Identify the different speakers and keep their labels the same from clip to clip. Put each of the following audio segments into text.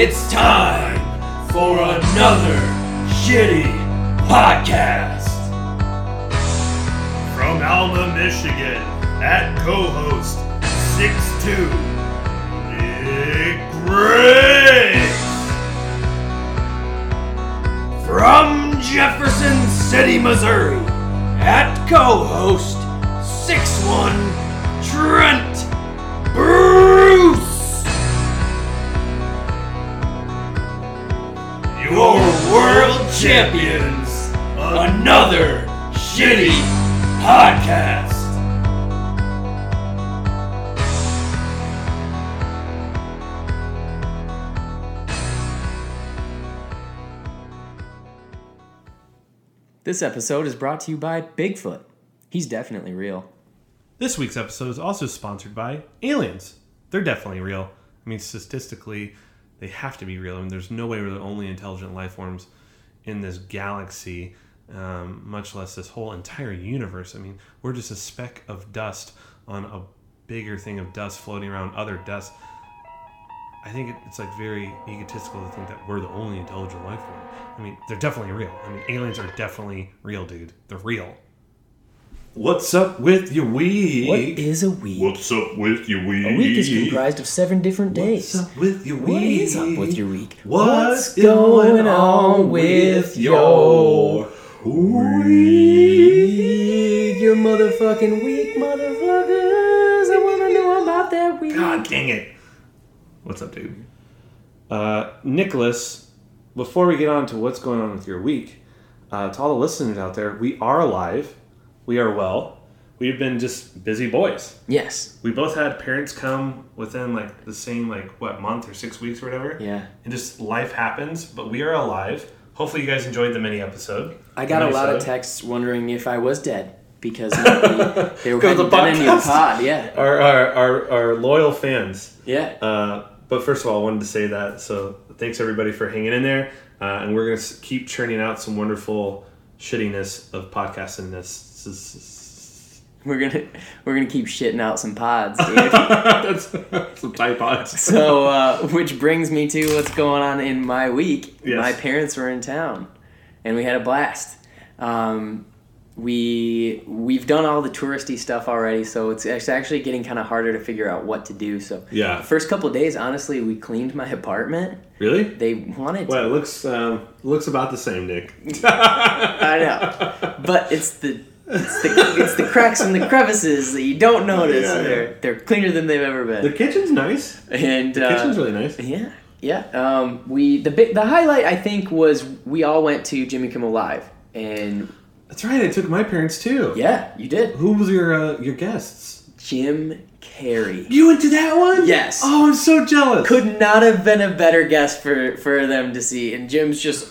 Speaker 1: It's time for another shitty podcast.
Speaker 2: From Alma, Michigan, at co-host 6'2", Nick Briggs.
Speaker 1: From Jefferson City, Missouri, at co-host 6'1", Trent champions. Another shitty podcast.
Speaker 3: This episode is brought to you by Bigfoot. He's definitely real.
Speaker 2: This week's episode is also sponsored by aliens. They're definitely real. I mean, statistically, they have to be real. I mean, there's no way we're the only intelligent life forms in this galaxy, um, much less this whole entire universe. I mean, we're just a speck of dust on a bigger thing of dust floating around other dust. I think it's like very egotistical to think that we're the only intelligent life form. I mean, they're definitely real. I mean, aliens are definitely real, dude. They're real. What's up with your week?
Speaker 3: What is a week?
Speaker 2: What's up with your week?
Speaker 3: a week is comprised of seven different days.
Speaker 2: What's up with your week?
Speaker 3: What is up with your week?
Speaker 2: What's going on with your
Speaker 3: week? Your motherfucking week, motherfuckers. I want to know about that week.
Speaker 2: God dang it. What's up, dude? Uh, Nicholas, before we get on to what's going on with your week, uh, to all the listeners out there, we are alive. We are well. We've been just busy boys.
Speaker 3: Yes.
Speaker 2: We both had parents come within like the same like what month or six weeks or whatever.
Speaker 3: Yeah.
Speaker 2: And just life happens, but we are alive. Hopefully, you guys enjoyed the mini episode.
Speaker 3: I got a lot of texts wondering if I was dead because they were hadn't been in your
Speaker 2: podcast.
Speaker 3: pod. Yeah.
Speaker 2: Our, our, our, our loyal fans.
Speaker 3: Yeah.
Speaker 2: Uh, but first of all, I wanted to say that. So thanks everybody for hanging in there. Uh, and we're going to keep churning out some wonderful shittiness of podcastingness.
Speaker 3: We're gonna we're gonna keep shitting out some pods, dude.
Speaker 2: That's some Tide Pods.
Speaker 3: so, uh, which brings me to what's going on in my week.
Speaker 2: Yes.
Speaker 3: My parents were in town, and we had a blast. Um, we we've done all the touristy stuff already, so it's it's actually getting kind of harder to figure out what to do. So,
Speaker 2: Yeah.
Speaker 3: the first couple of days, honestly, we cleaned my apartment.
Speaker 2: Really?
Speaker 3: They wanted.
Speaker 2: Well, it looks um, looks about the same, Nick.
Speaker 3: I know, but it's the. It's the, it's the cracks and the crevices that you don't notice.
Speaker 2: Yeah, yeah.
Speaker 3: They're they're cleaner than they've ever been.
Speaker 2: The kitchen's nice.
Speaker 3: and
Speaker 2: The
Speaker 3: uh,
Speaker 2: kitchen's really nice.
Speaker 3: Yeah, yeah. Um, we the big the highlight I think was we all went to Jimmy Kimmel Live, and
Speaker 2: That's right. I took my parents too.
Speaker 3: yeah, you did.
Speaker 2: Who was your uh, your guests?
Speaker 3: Jim Carrey
Speaker 2: You went to that one?
Speaker 3: Yes.
Speaker 2: Oh, I'm so jealous.
Speaker 3: could not have been a better guest for for them to see, and Jim's just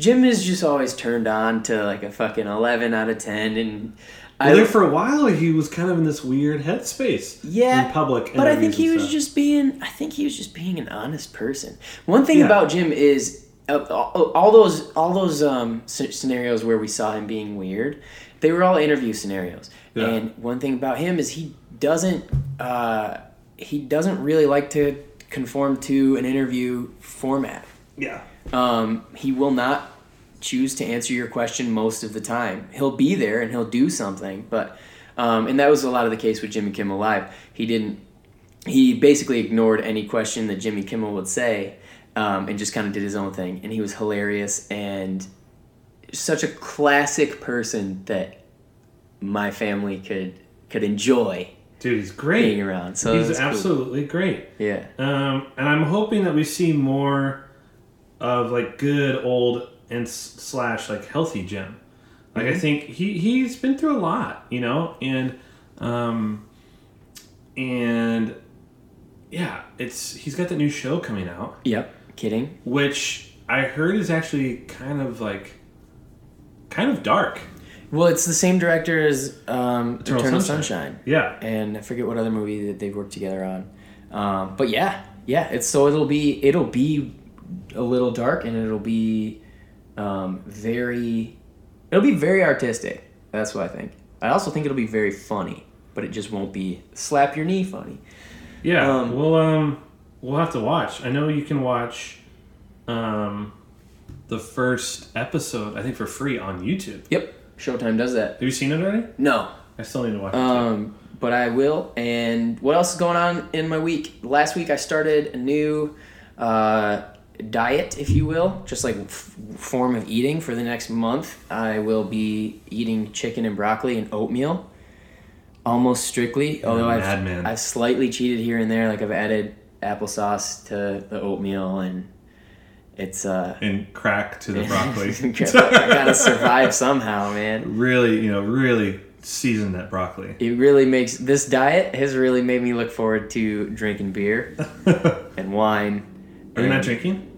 Speaker 3: Jim is just always turned on to like a fucking eleven out of ten, and
Speaker 2: Well, there for a while, he was kind of in this weird headspace.
Speaker 3: Yeah,
Speaker 2: in public.
Speaker 3: But I think he was just being. I think he was just being an honest person. One thing
Speaker 2: Yeah.
Speaker 3: about Jim is uh, all, all those all those um, scenarios where we saw him being weird. They were all interview scenarios.
Speaker 2: Yeah.
Speaker 3: And one thing about him is he doesn't uh, he doesn't really like to conform to an interview format.
Speaker 2: yeah.
Speaker 3: Um, he will not choose to answer your question most of the time. He'll be there and he'll do something, but um, and that was a lot of the case with Jimmy Kimmel Live. He didn't. He basically ignored any question that Jimmy Kimmel would say, um, and just kind of did his own thing. And he was hilarious and such a classic person that my family could could enjoy
Speaker 2: Dude, he's great.
Speaker 3: being around. So
Speaker 2: he's
Speaker 3: that's cool.
Speaker 2: absolutely great.
Speaker 3: yeah.
Speaker 2: Um, and I'm hoping that we see more of like good old and slash like healthy Jim. Like
Speaker 3: Mm-hmm.
Speaker 2: I think he he's been through a lot, you know, and um, and yeah, it's he's got the new show coming out,
Speaker 3: Yep. Kidding.
Speaker 2: which I heard is actually kind of like kind of dark.
Speaker 3: Well, it's the same director as um,
Speaker 2: Eternal
Speaker 3: Eternal,
Speaker 2: Sunshine.
Speaker 3: Sunshine.
Speaker 2: Yeah,
Speaker 3: and I forget what other movie that they've worked together on. Um, but yeah, yeah, it's so it'll be it'll be a little dark and it'll be um, very it'll be very artistic. That's what I think. I also think it'll be very funny, but it just won't be slap your knee funny.
Speaker 2: yeah.
Speaker 3: Um,
Speaker 2: we'll um we'll have to watch. I know you can watch um, the first episode, I think, for free on YouTube.
Speaker 3: Yep. Showtime does that.
Speaker 2: Have you seen it already?
Speaker 3: No.
Speaker 2: I still need to watch it. too.
Speaker 3: Um, but I will. And what else is going on in my week? Last week I started a new uh, diet, if you will, just like f- form of eating for the next month. I will be eating chicken and broccoli and oatmeal, almost strictly. Although I've
Speaker 2: madman.
Speaker 3: I've slightly cheated here and there. Like I've added applesauce to the oatmeal, and it's uh.
Speaker 2: And crack to the broccoli.
Speaker 3: I gotta survive somehow, man.
Speaker 2: really, you know, really season that broccoli.
Speaker 3: It really makes this diet has really made me look forward to drinking beer and wine.
Speaker 2: Are you not drinking?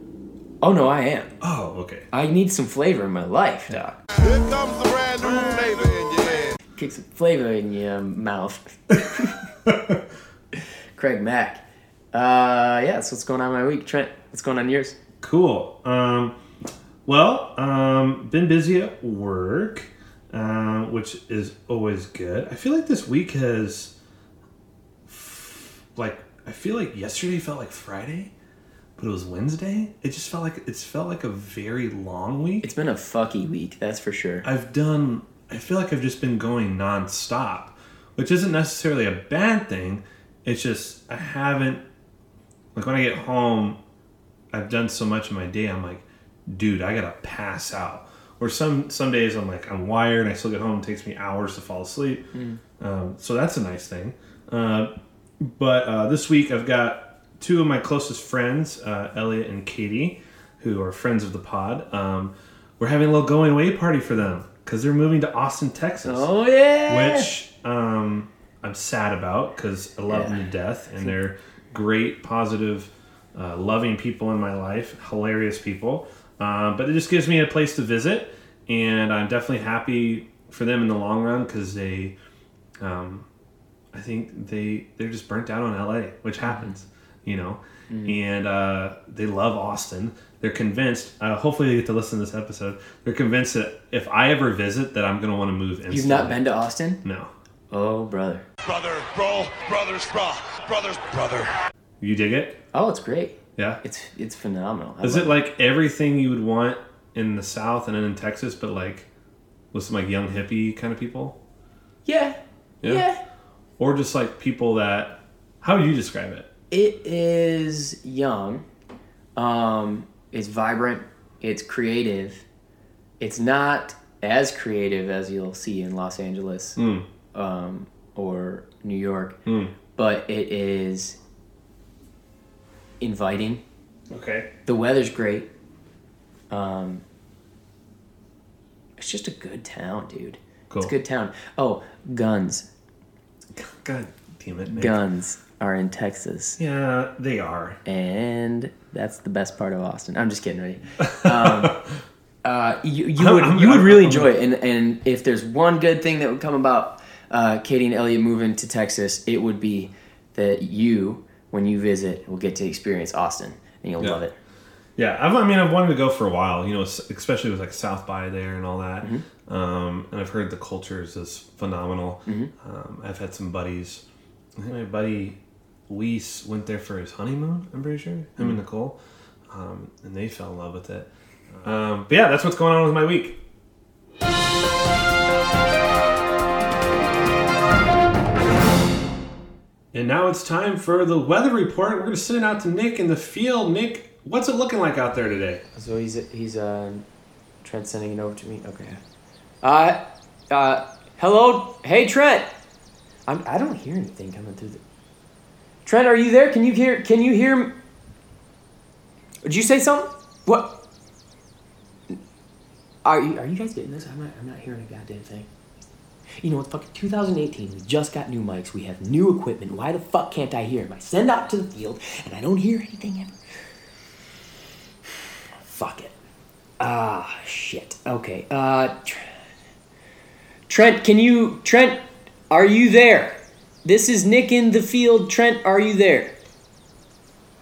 Speaker 3: Oh no, I am.
Speaker 2: Oh, okay.
Speaker 3: I need some flavor in my life, doc.
Speaker 4: Here comes the brand new flavor in your head.
Speaker 3: Kick some flavor in your mouth. Craig Mack. Uh, yeah, that's what's going on in my week. Trent, what's going on in yours?
Speaker 2: Cool. Um, well, um, been busy at work, um, which is always good. I feel like this week has, like, I feel like yesterday felt like Friday, but it was Wednesday. It just felt like it's felt like a very long week.
Speaker 3: It's been a fucky week, that's for sure.
Speaker 2: I've done. I feel like I've just been going nonstop, which isn't necessarily a bad thing. It's just I haven't. Like when I get home, I've done so much in my day. I'm like, dude, I gotta pass out. Or some some days I'm like I'm wired. I still get home. It takes me hours to fall asleep. Um, so that's a nice thing. Uh, but uh, this week I've got two of my closest friends, uh, Elliot and Katie, who are friends of the pod. Um, we're having a little going away party for them because they're moving to Austin, Texas,
Speaker 3: Oh yeah.
Speaker 2: which um, I'm sad about because I love them to death and they're great, positive, uh, loving people in my life, hilarious people. Uh, but it just gives me a place to visit, and I'm definitely happy for them in the long run because they, um, I think they they're just burnt out on LA, which happens, you know, and uh, they love Austin. They're convinced. Uh, hopefully, they get to listen to this episode. They're convinced that if I ever visit, that I'm going to want to move. Instantly.
Speaker 3: You've not been to Austin?
Speaker 2: No.
Speaker 3: Oh brother.
Speaker 4: Brother, bro, brothers, bro, brothers, brother.
Speaker 2: You dig it?
Speaker 3: Oh, it's great.
Speaker 2: Yeah.
Speaker 3: It's it's phenomenal. I
Speaker 2: Is it like everything you would want in the South and then in Texas, but like with some like young hippie kind of people,
Speaker 3: Yeah.
Speaker 2: Yeah?
Speaker 3: yeah.
Speaker 2: or just like people that? How would you describe it?
Speaker 3: It is young. Um, it's vibrant. It's creative. It's not as creative as you'll see in Los Angeles
Speaker 2: Mm.
Speaker 3: um, or New York,
Speaker 2: Mm.
Speaker 3: but it is inviting.
Speaker 2: Okay.
Speaker 3: The weather's great. Um, it's just a good town, dude.
Speaker 2: Cool.
Speaker 3: It's a good town. Oh, guns.
Speaker 2: God damn it.
Speaker 3: Guns are in Texas.
Speaker 2: Yeah, they are.
Speaker 3: and that's the best part of Austin. I'm just kidding, right? Um, uh, you you would
Speaker 2: I'm-
Speaker 3: you would
Speaker 2: I'm-
Speaker 3: really
Speaker 2: I'm-
Speaker 3: enjoy it, and and if there's one good thing that would come about uh, Katie and Elliot moving to Texas, it would be that you, when you visit, will get to experience Austin, and you'll
Speaker 2: Yeah.
Speaker 3: love it.
Speaker 2: Yeah, I've, I mean, I've wanted to go for a while. You know, especially with like South by there and all that.
Speaker 3: Mm-hmm.
Speaker 2: Um, and I've heard the culture is just phenomenal. Um, I've had some buddies. I think my buddy Weiss went there for his honeymoon. I'm pretty sure him
Speaker 3: Mm-hmm.
Speaker 2: and Nicole, um, and they fell in love with it. Um, but yeah, that's what's going on with my week. And now it's time for the weather report. We're going to send it out to Nick in the field. Nick, what's it looking like out there today?
Speaker 3: So he's he's uh, Trent sending it over to me. Okay. Uh, uh, hello, hey Trent. I'm, I don't hear anything coming through the. Trent, are you there? Can you hear? Can you hear? Did you say something? What? Are you Are you guys getting this? I'm not. I'm not hearing a goddamn thing. You know, it's fucking 2018. We just got new mics. We have new equipment. Why the fuck can't I hear him? I send out to the field and I don't hear anything ever. Fuck it. Ah, shit. Okay. Uh, Tr- Trent, can you. Trent, are you there? This is Nick in the field. Trent, are you there?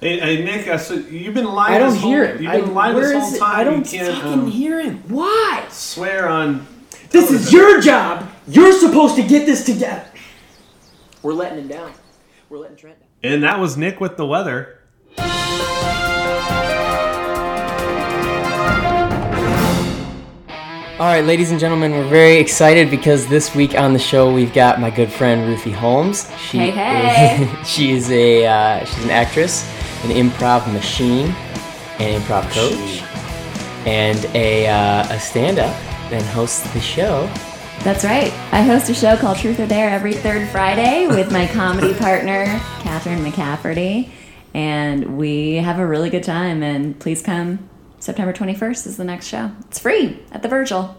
Speaker 2: Hey, hey Nick, I said, you've been lying.
Speaker 3: I don't
Speaker 2: this
Speaker 3: hear
Speaker 2: whole,
Speaker 3: him.
Speaker 2: You've
Speaker 3: I,
Speaker 2: been lying this
Speaker 3: is
Speaker 2: whole
Speaker 3: it?
Speaker 2: time.
Speaker 3: I don't
Speaker 2: you can't
Speaker 3: fucking
Speaker 2: um,
Speaker 3: hear him. Why?
Speaker 2: swear on.
Speaker 3: This is your job. You're supposed to get this together. We're letting him down. We're letting Trent down.
Speaker 2: And that was Nick with the weather.
Speaker 3: All right, ladies and gentlemen, we're very excited because this week on the show we've got my good friend Ruthie Holmes. She,
Speaker 5: Hey, hey.
Speaker 3: she is a uh, she's an actress, an improv machine, an improv coach, and a uh, a stand-up, and hosts the show.
Speaker 5: That's right. I host a show called Truth or Dare every third Friday with my comedy partner, Catherine McCafferty. And we have a really good time. And please come. September 21st is the next show. It's free at the Virgil.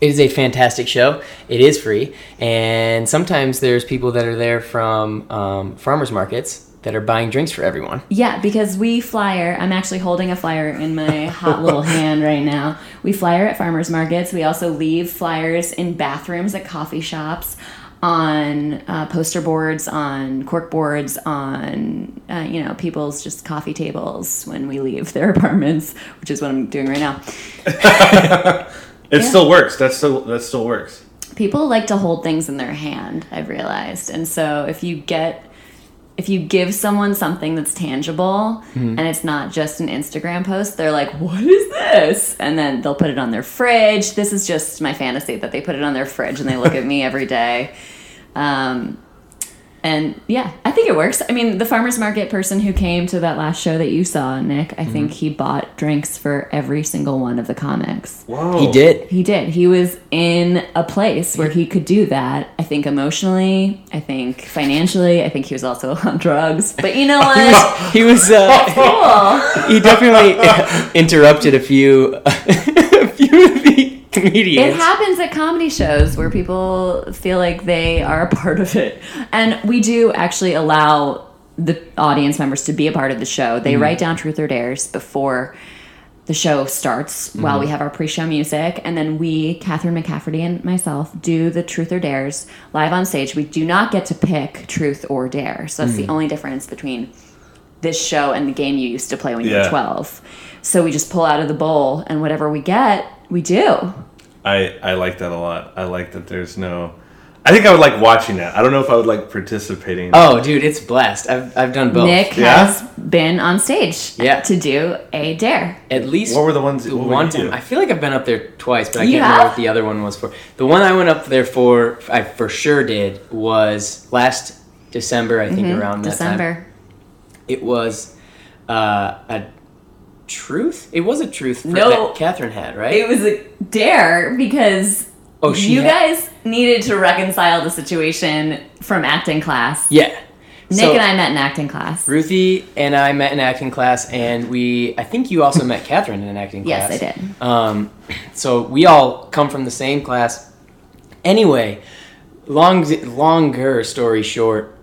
Speaker 3: It is a fantastic show. It is free, and sometimes there's people that are there from um, farmers markets that are buying drinks for everyone.
Speaker 5: Yeah, because we flyer. I'm actually holding a flyer in my hot little hand right now. We flyer at farmers markets. We also leave flyers in bathrooms at coffee shops, on uh, poster boards, on cork boards, on uh, you know people's just coffee tables when we leave their apartments, which is what I'm doing right now.
Speaker 2: It still works. That still that still works.
Speaker 5: people like to hold things in their hand i've realized and so if you get if you give someone something that's tangible and it's not just an instagram post they're like what is this and then they'll put it on their fridge this is just my fantasy that they put it on their fridge and they look at me every day um, and yeah i think it works i mean the farmers market person who came to that last show that you saw nick i think he bought drinks for every single one of the comics
Speaker 2: Whoa.
Speaker 3: He did.
Speaker 5: he did. He was in a place where he could do that. I think emotionally, I think financially, I think he was also on drugs. But you know what?
Speaker 3: He was. Uh,
Speaker 5: cool.
Speaker 3: he definitely interrupted a few the
Speaker 5: It happens at comedy shows where people feel like they are a part of it. And we do actually allow the audience members to be a part of the show. They mm-hmm. write down truth or dares before the show starts while we mm-hmm. have our pre-show music. And then we catherine mccafferty and myself do the truth or dares live on stage. We do not get to pick truth or dare. So that's the mm. only difference between this show and the game you used to play when you
Speaker 2: Yeah.
Speaker 5: were 12 so we just pull out of the bowl and whatever we get we do
Speaker 2: I I like that a lot. I like that there's no. I think I would like watching that. I don't know if I would like participating.
Speaker 3: Oh, dude, it's blessed. I've, I've done both.
Speaker 5: Nick
Speaker 2: Yeah?
Speaker 5: has been on stage
Speaker 3: Yeah.
Speaker 5: to do a dare.
Speaker 3: At least
Speaker 2: What were the ones- what would
Speaker 3: one
Speaker 2: you
Speaker 3: time.
Speaker 2: do?
Speaker 3: I feel like I've been up there twice, but I
Speaker 5: You
Speaker 3: can't remember what the other one was for. The one I went up there for, I for sure did, was last December. I think around that time.
Speaker 5: Mm-hmm. December.
Speaker 3: It was uh, a truth. It was a truth for,
Speaker 5: No.
Speaker 3: that Catherine had, right?
Speaker 5: It was a dare because
Speaker 3: Oh, she
Speaker 5: you
Speaker 3: had-
Speaker 5: guys needed to reconcile the situation from acting class.
Speaker 3: yeah.
Speaker 5: Nick
Speaker 3: So-
Speaker 5: and I met in acting class.
Speaker 3: Ruthie and I met in acting class, and we, I think you also met Catherine in an acting class. Yes.
Speaker 5: I did.
Speaker 3: Um, so we all come from the same class. Anyway, long, longer story short,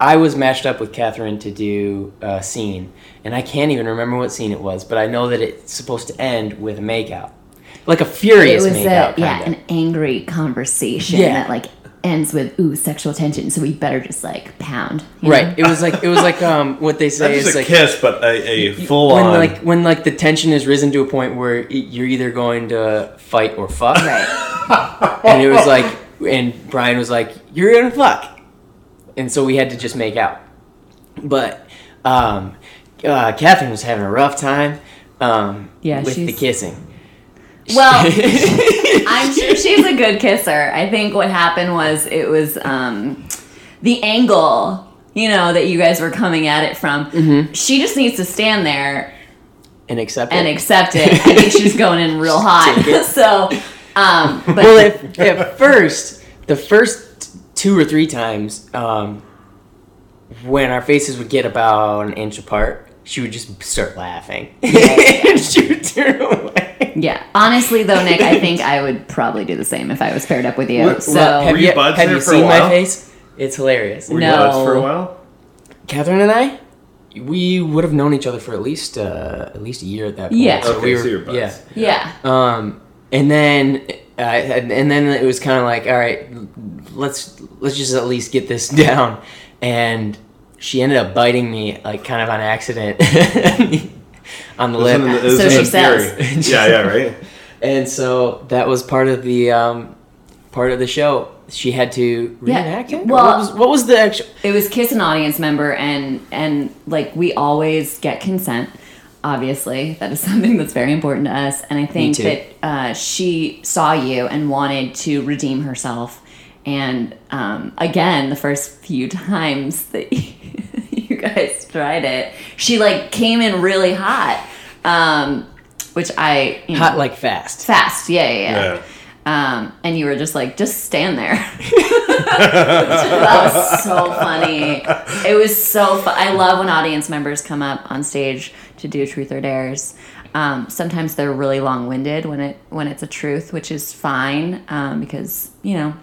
Speaker 3: I was matched up with Catherine to do a scene, and I can't even remember what scene it was, but I know that it's supposed to end with a makeout, like a
Speaker 5: It
Speaker 3: furious
Speaker 5: was a,
Speaker 3: makeout.
Speaker 5: yeah, an angry conversation
Speaker 3: Yeah.
Speaker 5: that like ends with ooh sexual tension. So we better just like pound.
Speaker 3: right.
Speaker 5: know?
Speaker 3: It was like it was like um what they say
Speaker 2: just
Speaker 3: is
Speaker 2: a
Speaker 3: like
Speaker 2: kiss, but a, a full
Speaker 3: when
Speaker 2: on.
Speaker 3: like when like the tension has risen to a point where y- you're either going to fight or fuck.
Speaker 5: Right.
Speaker 3: and it was like and brian was like you're gonna fuck and so we had to just make out but um uh, catherine was having a rough time um
Speaker 5: Yeah,
Speaker 3: with the kissing
Speaker 5: Well, I'm sure she's a good kisser. I think what happened was it was um, the angle, you know, that you guys were coming at it from.
Speaker 3: Mm-hmm.
Speaker 5: She just needs to stand there
Speaker 3: and accept it.
Speaker 5: and accept it. I think she's going in real hot. So, um, but
Speaker 3: well at, at first the first two or three times um when our faces would get about an inch apart she would just start laughing and she would turn away
Speaker 5: yeah, honestly though, Nick, I think I would probably do the same if I was paired up with you.
Speaker 2: What-
Speaker 5: so
Speaker 3: Well, have you,
Speaker 2: you buds
Speaker 3: have
Speaker 2: there
Speaker 3: you
Speaker 2: for a
Speaker 3: seen my face? It's hilarious.
Speaker 2: Were
Speaker 5: No.
Speaker 2: buds for a while?
Speaker 3: Catherine and I, we would have known each other for at least uh, at least a year at that point.
Speaker 5: Yeah.
Speaker 3: So
Speaker 2: Okay,
Speaker 3: we
Speaker 2: so
Speaker 3: were,
Speaker 2: you're buds.
Speaker 3: yeah.
Speaker 5: yeah,
Speaker 3: Um, and then uh, and then it was kind of like, all right, let's let's just at least get this down. And she ended up biting me like kind of on accident on the
Speaker 2: It was in
Speaker 3: lip.
Speaker 2: the-
Speaker 5: So she
Speaker 2: the
Speaker 5: says.
Speaker 2: yeah, yeah, right.
Speaker 3: And so that was part of the um, part of the show. She had to
Speaker 5: Yeah,
Speaker 3: reenact it.
Speaker 5: well-
Speaker 3: what was, what was the actual?
Speaker 5: it was kiss an audience member and and like we always get consent obviously, that is something that's very important to us. And I think that uh, she saw you and wanted to redeem herself. And um, again, the first few times that you guys tried it, she like came in really hot, um, which I you know,
Speaker 3: Hot like fast.
Speaker 5: fast, yeah, yeah, yeah.
Speaker 2: Yeah.
Speaker 5: Um, and you were just like, just stand there. that was so funny. It was so fun. I love when audience members come up on stage to do truth or dares. Um, sometimes they're really long-winded when it when it's a truth, which is fine um, because you know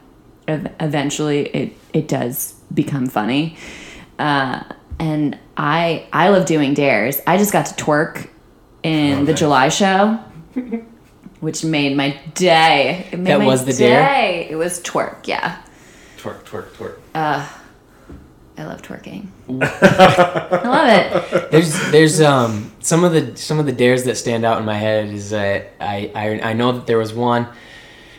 Speaker 5: ev- eventually it it does become funny. Uh, and I I love doing dares. I just got to twerk in the. July show which made my day. It made
Speaker 3: That
Speaker 5: my
Speaker 3: was the dare?
Speaker 5: day. It was twerk, yeah.
Speaker 2: Twerk, twerk, twerk.
Speaker 5: Uh, I love twerking. I love it.
Speaker 3: There's there's um some of the some of the dares that stand out in my head is that I I, I know that there was one.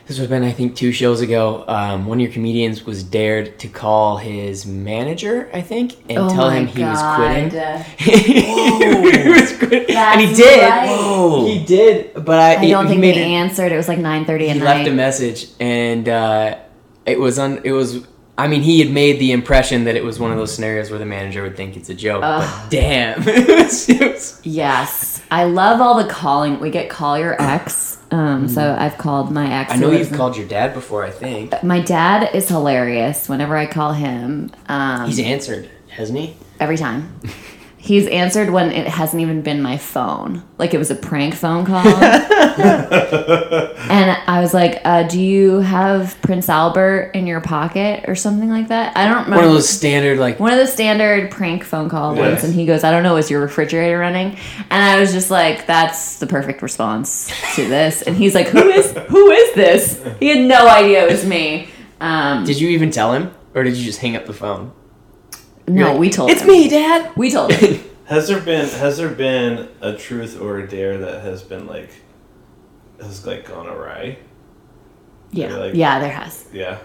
Speaker 3: This was have been I think two shows ago. Um, one of your comedians was dared to call his manager, I think, and
Speaker 5: Oh
Speaker 3: tell
Speaker 5: my
Speaker 3: him he was
Speaker 5: God.
Speaker 3: quitting. he was quitting, and he did.
Speaker 5: right.
Speaker 3: He did, but I,
Speaker 5: I don't
Speaker 3: he
Speaker 5: think
Speaker 3: made
Speaker 5: they
Speaker 3: it,
Speaker 5: answered. It was like 9.30 at
Speaker 3: he
Speaker 5: night.
Speaker 3: left a message and uh, it was on. it was I mean he had made the impression that it was one of those scenarios where the manager would think it's a joke but damn it was, it was-
Speaker 5: Yes. I love all the calling. We get call your ex. Um, So I've called my ex.
Speaker 3: I know you've called your dad before I think
Speaker 5: My dad is hilarious whenever I call him. Um,
Speaker 3: he's answered hasn't he
Speaker 5: every time. He's answered when it hasn't even been my phone. Like it was a prank phone call. and I was like, uh, Do you have Prince Albert in your pocket or something like that? I don't remember.
Speaker 3: one of those standard like
Speaker 5: One of the standard prank phone call ones. And he goes, I don't know, is your refrigerator running? And I was just like, That's the perfect response to this. And he's like, Who is who is this? He had no idea it was me. Um,
Speaker 3: did you even tell him or did you just hang up the phone
Speaker 5: no,
Speaker 3: like,
Speaker 5: we told
Speaker 3: it's
Speaker 5: him.
Speaker 3: me dad
Speaker 5: We told him.
Speaker 2: Has there been has there been a truth or a dare that has been like has like gone awry?
Speaker 5: Yeah.
Speaker 2: like-
Speaker 5: yeah, there has.
Speaker 2: Yeah.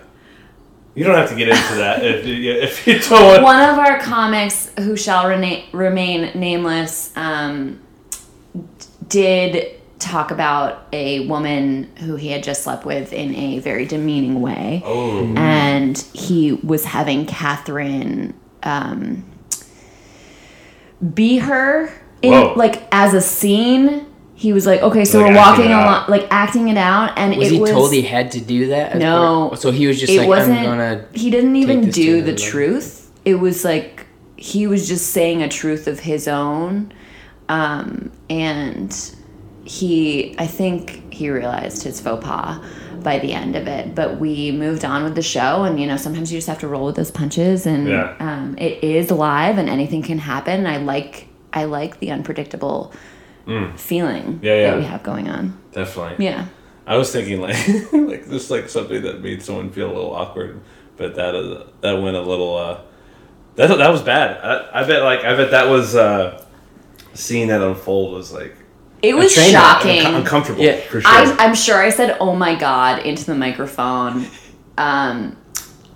Speaker 2: You don't have to get into that if you, if you don't want.
Speaker 5: one of our comics who shall rena- remain nameless um, did talk about a woman who he had just slept with in a very demeaning way
Speaker 2: Oh.
Speaker 5: and he was having catherine um, be her in
Speaker 2: Whoa.
Speaker 5: like as a scene he was like okay so
Speaker 2: Like
Speaker 5: we're walking
Speaker 2: it out.
Speaker 5: along like acting it out and
Speaker 3: was
Speaker 5: it
Speaker 3: he
Speaker 5: was
Speaker 3: told he had to do that as
Speaker 5: No.
Speaker 3: part- so he was just
Speaker 5: it
Speaker 3: like
Speaker 5: wasn't
Speaker 3: I'm gonna
Speaker 5: he didn't even do the
Speaker 3: level.
Speaker 5: truth it was like he was just saying a truth of his own um, and he i think he realized his faux pas by the end of it but we moved on with the show and you know sometimes you just have to roll with those punches and
Speaker 2: Yeah.
Speaker 5: um, it is live and anything can happen i like i like the unpredictable feeling
Speaker 2: Mm. Yeah, yeah.
Speaker 5: that we have going on
Speaker 2: Definitely.
Speaker 5: yeah
Speaker 2: I was thinking like like this like something that made someone feel a little awkward, but that uh, that went a little. Uh, that that was bad. I, I bet like I bet that was uh, seeing that unfold was like
Speaker 5: it was shocking
Speaker 2: unco- uncomfortable
Speaker 3: Yeah.
Speaker 2: for sure.
Speaker 5: I, I'm sure I said, "Oh my god" into the microphone. Um,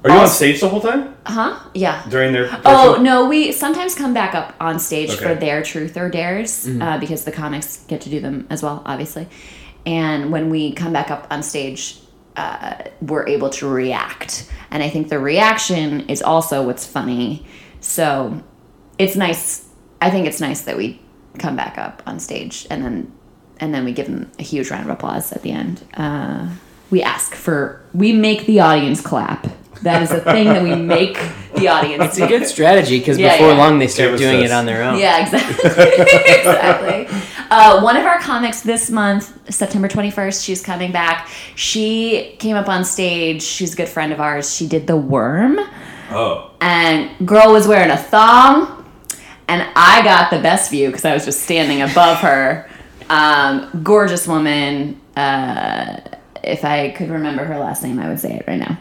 Speaker 2: Are you on stage the whole time
Speaker 5: huh? Yeah.
Speaker 2: during their?
Speaker 5: Oh no, we sometimes come back up on stage for their truth or dares uh, because the comics get to do them as well, obviously. And when we come back up on stage, uh, we're able to react, and I think the reaction is also what's funny. So it's nice. I think it's nice that we come back up on stage and then and then we give them a huge round of applause at the end. Uh, we ask for we make the audience clap. That is a thing that we make the audience.
Speaker 3: it's a good strategy because
Speaker 5: Yeah,
Speaker 3: before
Speaker 5: yeah.
Speaker 3: long they start
Speaker 2: Give
Speaker 3: doing
Speaker 2: this.
Speaker 3: it on their own
Speaker 5: Yeah, exactly. exactly. Uh, one of our comics this month, September 21st, she's coming back. She came up on stage. She's a good friend of ours. She did the worm,
Speaker 2: Oh.
Speaker 5: and girl was wearing a thong, and I got the best view because I was just standing above her. Um, gorgeous woman. Uh, if I could remember her last name, I would say it right now.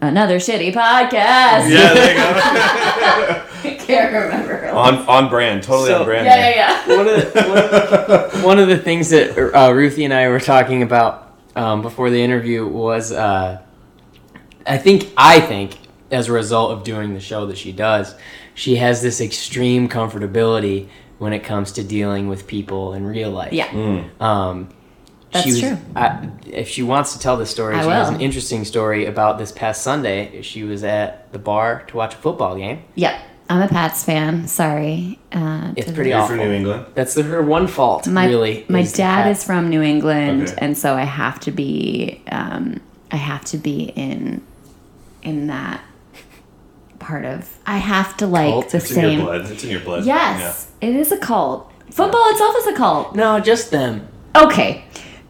Speaker 5: Another shitty podcast.
Speaker 2: Yeah, there you go.
Speaker 5: I can't remember her.
Speaker 2: on on brand, totally
Speaker 3: So-
Speaker 2: on brand.
Speaker 5: yeah, yeah, yeah.
Speaker 3: one of the, one, one of the things that uh, Ruthie and I were talking about um, before the interview was, uh, I think, I think, as a result of doing the show that she does, she has this extreme comfortability when it comes to dealing with people in real life.
Speaker 5: Yeah.
Speaker 3: Um,
Speaker 5: That's
Speaker 3: she was,
Speaker 5: true.
Speaker 3: I, if she wants to tell the story,
Speaker 5: I
Speaker 3: she has an interesting story about this past Sunday. She was at the bar to watch a football game.
Speaker 5: Yep. I'm a Pats fan. Sorry. Uh,
Speaker 3: It's
Speaker 5: to-
Speaker 3: pretty
Speaker 2: You're
Speaker 3: awful.
Speaker 2: from New England.
Speaker 3: That's the, her one fault,
Speaker 5: my
Speaker 3: really.
Speaker 5: my
Speaker 3: is
Speaker 5: dad is from New England,
Speaker 2: Okay.
Speaker 5: and so I have to be um, I have to be in in that part of I have to like
Speaker 3: Cult?
Speaker 5: the
Speaker 2: It's in
Speaker 5: same.
Speaker 2: your blood. It's in your blood.
Speaker 5: Yes, it is a cult. Football itself is a cult.
Speaker 3: No, just them.
Speaker 5: Okay,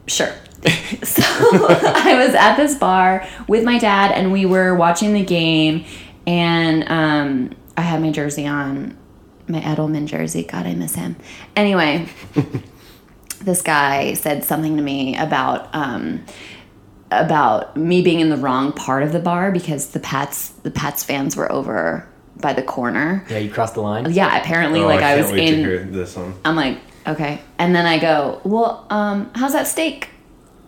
Speaker 5: sure. so I was at this bar with my dad, and we were watching the game, and um, I had my jersey on, my Edelman jersey. God, I miss him. Anyway, this guy said something to me about um, about me being in the wrong part of the bar because the Pats the Pats fans were over by the corner.
Speaker 3: Yeah, you crossed the line.
Speaker 5: Yeah, apparently,
Speaker 2: Oh,
Speaker 5: like I,
Speaker 2: can't
Speaker 5: was in.
Speaker 2: to this one.
Speaker 5: I'm like, okay. And then I go, well, um, how's that steak?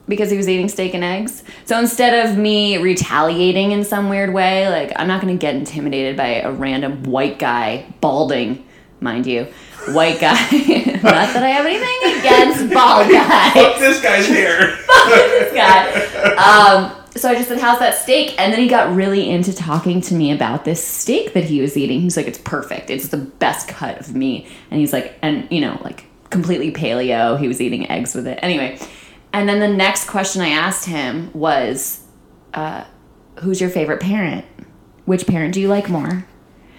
Speaker 5: Because he was eating steak and eggs. So instead of me retaliating in some weird way, like, I'm not going to get intimidated by a random white guy, balding, mind you, white guy. not that I have anything against bald guys Fuck
Speaker 2: this guy's hair.
Speaker 5: Fuck this guy. Um, so I just said, "How's that steak?" And then he got really into talking to me about this steak that he was eating. He's like, "It's perfect. It's the best cut of meat." And he's like, and you know, like completely paleo. He was eating eggs with it. Anyway, and then the next question I asked him was, uh, "Who's your favorite parent? Which parent do you like more?"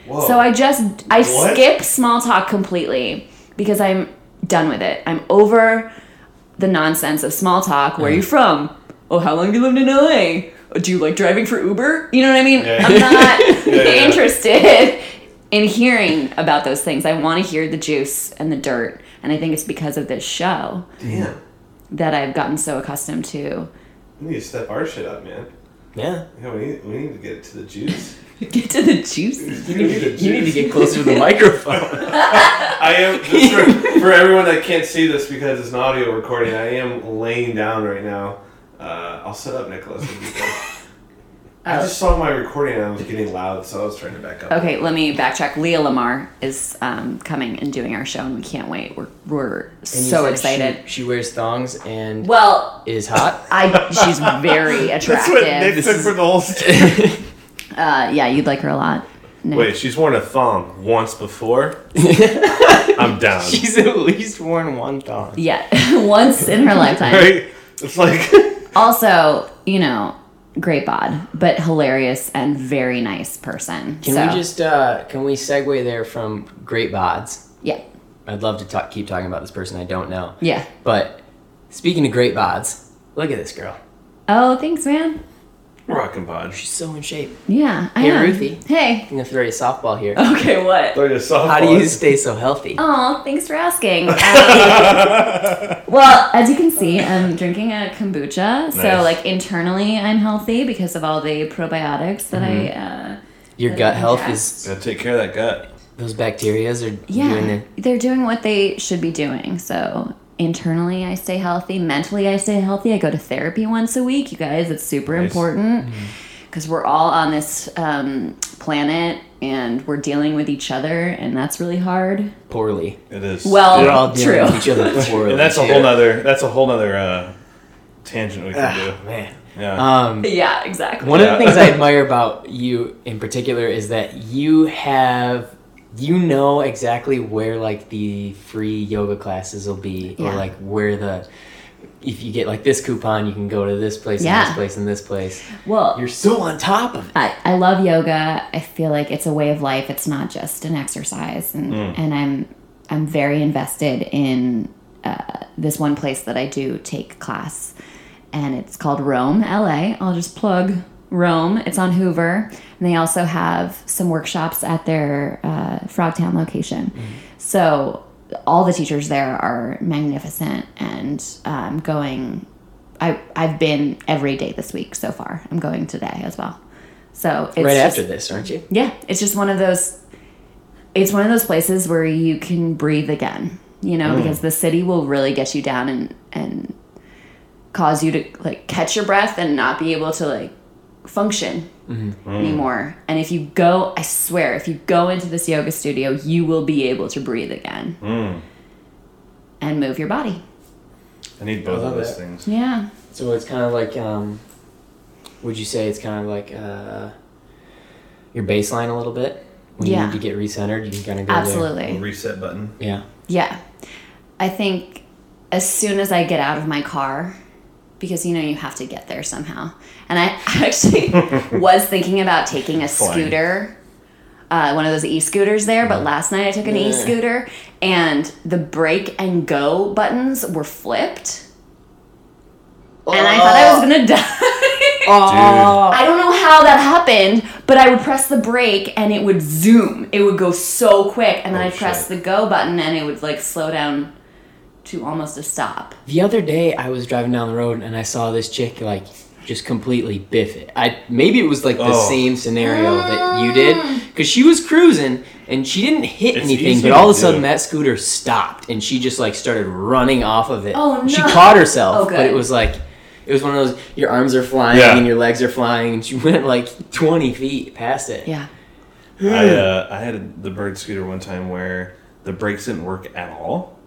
Speaker 2: Whoa.
Speaker 5: So I just I
Speaker 2: What?
Speaker 5: skip small talk completely because I'm done with it. I'm over the nonsense of small talk. Where are you from? Oh, how long have you lived in LA? Oh, Do you like driving for Uber? You know what I mean?
Speaker 2: Yeah.
Speaker 5: I'm not
Speaker 2: yeah.
Speaker 5: interested in hearing about those things. I want to hear the juice and the dirt. And I think it's because of this show
Speaker 2: Damn.
Speaker 5: that I've gotten so accustomed to.
Speaker 2: We need to step our shit up, man.
Speaker 3: Yeah.
Speaker 2: Yeah, we need, we need to get to the juice.
Speaker 5: Get to the juice.
Speaker 2: You need the
Speaker 3: You need to get closer to the microphone.
Speaker 2: I am just for, for everyone that can't see this because it's an audio recording. I am laying down right now. Uh, I'll set up Nicholas. If you can. I just saw my recording and I was getting loud, so I was trying to back up.
Speaker 5: Okay, let me backtrack. Leah Lamar is um, coming and doing our show, and we can't wait. We're, we're
Speaker 3: And you
Speaker 5: so
Speaker 3: said
Speaker 5: excited.
Speaker 3: She, she wears thongs and
Speaker 5: Well,
Speaker 3: is hot.
Speaker 5: I she's very
Speaker 2: That's what Nick
Speaker 5: attractive.
Speaker 2: for the whole story.
Speaker 5: Uh, yeah, you'd like her a lot. Nick.
Speaker 2: Wait, she's worn a thong once before. I'm down.
Speaker 3: She's at least worn one thong.
Speaker 5: Yeah, once in her lifetime.
Speaker 2: Right? It's like
Speaker 5: Also, you know, great bod, but hilarious and very nice person.
Speaker 3: Can
Speaker 5: so,
Speaker 3: we just uh, can we segue there from great bods?
Speaker 5: yeah,
Speaker 3: I'd love to talk, keep talking about this person I don't know.
Speaker 5: yeah.
Speaker 3: But speaking of great bods, look at this girl.
Speaker 5: Oh, thanks, man.
Speaker 2: Rockin' pod.
Speaker 3: She's so in shape.
Speaker 5: Yeah, I
Speaker 3: Hey,
Speaker 5: am.
Speaker 3: Ruthie.
Speaker 5: Hey.
Speaker 3: I'm gonna throw you a softball here.
Speaker 5: Okay, what?
Speaker 2: Like a softball.
Speaker 3: How do you stay so healthy?
Speaker 5: Oh, thanks for asking. Um, well, as you can see, I'm drinking a kombucha. So,
Speaker 2: Nice.
Speaker 5: like, internally, I'm healthy because of all the probiotics that
Speaker 3: Mm-hmm.
Speaker 5: I. Uh,
Speaker 3: Your
Speaker 5: That
Speaker 3: gut
Speaker 5: I
Speaker 3: health is
Speaker 2: Gotta take care of that gut.
Speaker 3: those bacterias are
Speaker 5: yeah,
Speaker 3: doing their
Speaker 5: they're doing what they should be doing. So, internally, I stay healthy. Mentally, I stay healthy. I go to therapy once a week, you guys. It's super
Speaker 2: Nice.
Speaker 5: important because we're all on this um, planet and we're dealing with each other, and that's really hard.
Speaker 3: poorly.
Speaker 2: It is.
Speaker 5: Well,
Speaker 3: We're all dealing
Speaker 5: true.
Speaker 3: with each other poorly.
Speaker 2: and that's a whole nother. That's a whole nother uh, tangent we can
Speaker 3: Ah, man.
Speaker 2: do. Yeah.
Speaker 3: Um,
Speaker 5: Yeah, exactly.
Speaker 3: One of the things I admire about you in particular is that you have you know exactly where like the free yoga classes will be or like where the if you get like this coupon you can go to this place and this place and this place.
Speaker 5: well,
Speaker 3: You're so on top of it.
Speaker 5: I, I love yoga. I feel like it's a way of life. It's not just an exercise, and and I'm I'm very invested in uh, this one place that I do take class, and it's called Rome, LA. I'll just plug Rome. It's on Hoover, and they also have some workshops at their uh, Frogtown location. So all the teachers there are magnificent, and um, going I I've been every day this week so far. I'm going today as well. So it's
Speaker 3: right
Speaker 5: just-
Speaker 3: after this, aren't you?
Speaker 5: Yeah, it's just one of those. It's one of those places where you can breathe again. You know, because the city will really get you down and and cause you to like catch your breath and not be able to like function anymore. And if you go, I swear, if you go into this yoga studio, you will be able to breathe again and move your body.
Speaker 2: I need both of those
Speaker 3: that.
Speaker 2: things.
Speaker 5: Yeah.
Speaker 3: So it's kind of like, um, would you say it's kind of like uh, your baseline a little bit? When you need to get recentered, you can kind of go
Speaker 5: Absolutely.
Speaker 2: Reset button.
Speaker 3: Yeah.
Speaker 5: Yeah. I think as soon as I get out of my car, because you know you have to get there somehow. And I actually was thinking about taking a scooter, uh, one of those e scooters there, but last night I took an e scooter and the brake and go buttons were flipped. And I thought I was gonna die. I don't know how that happened, but I would press the brake and it would zoom. It would go so quick, and then
Speaker 2: Oh,
Speaker 5: I'd press the go button and it would like slow down to almost a stop.
Speaker 3: The other day, I was driving down the road and I saw this chick like just completely biff it. I maybe it was like the
Speaker 2: Oh.
Speaker 3: same scenario that you did because she was cruising and she didn't hit
Speaker 2: It's
Speaker 3: anything, but all of a sudden that scooter stopped and she just like started running off of it.
Speaker 5: Oh, no!
Speaker 3: She caught herself,
Speaker 5: Oh,
Speaker 3: but
Speaker 5: good.
Speaker 3: it was like. It was one of those. Your arms are flying
Speaker 2: Yeah.
Speaker 3: and your legs are flying, and she went like twenty feet past it.
Speaker 5: Yeah.
Speaker 2: I uh, I had the bird scooter one time where the brakes didn't work at all.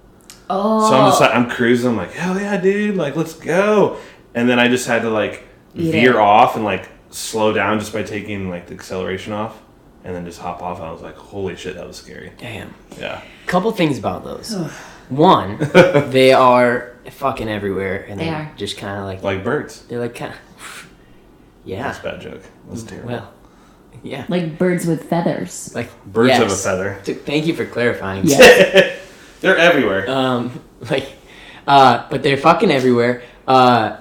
Speaker 5: Oh.
Speaker 2: So I'm just like I'm cruising. I'm like hell yeah, dude! Like let's go. And then I just had to like
Speaker 5: Eat
Speaker 2: veer
Speaker 5: it.
Speaker 2: off and like slow down just by taking like the acceleration off, and then just hop off. I was like, holy shit, that was scary.
Speaker 3: Damn.
Speaker 2: Yeah.
Speaker 3: Couple things about those. One, they are fucking everywhere, and
Speaker 5: They
Speaker 3: they're
Speaker 5: are.
Speaker 3: just kind of like
Speaker 2: Like birds.
Speaker 3: they're like kind of. Yeah.
Speaker 2: That's a bad joke. That's mm, terrible.
Speaker 3: Well. Yeah.
Speaker 5: Like birds with feathers.
Speaker 3: Like
Speaker 2: Birds
Speaker 3: yes.
Speaker 2: of a feather.
Speaker 3: Thank you for clarifying.
Speaker 5: Yeah.
Speaker 2: They're everywhere.
Speaker 3: Um, like, uh, but they're fucking everywhere. Uh,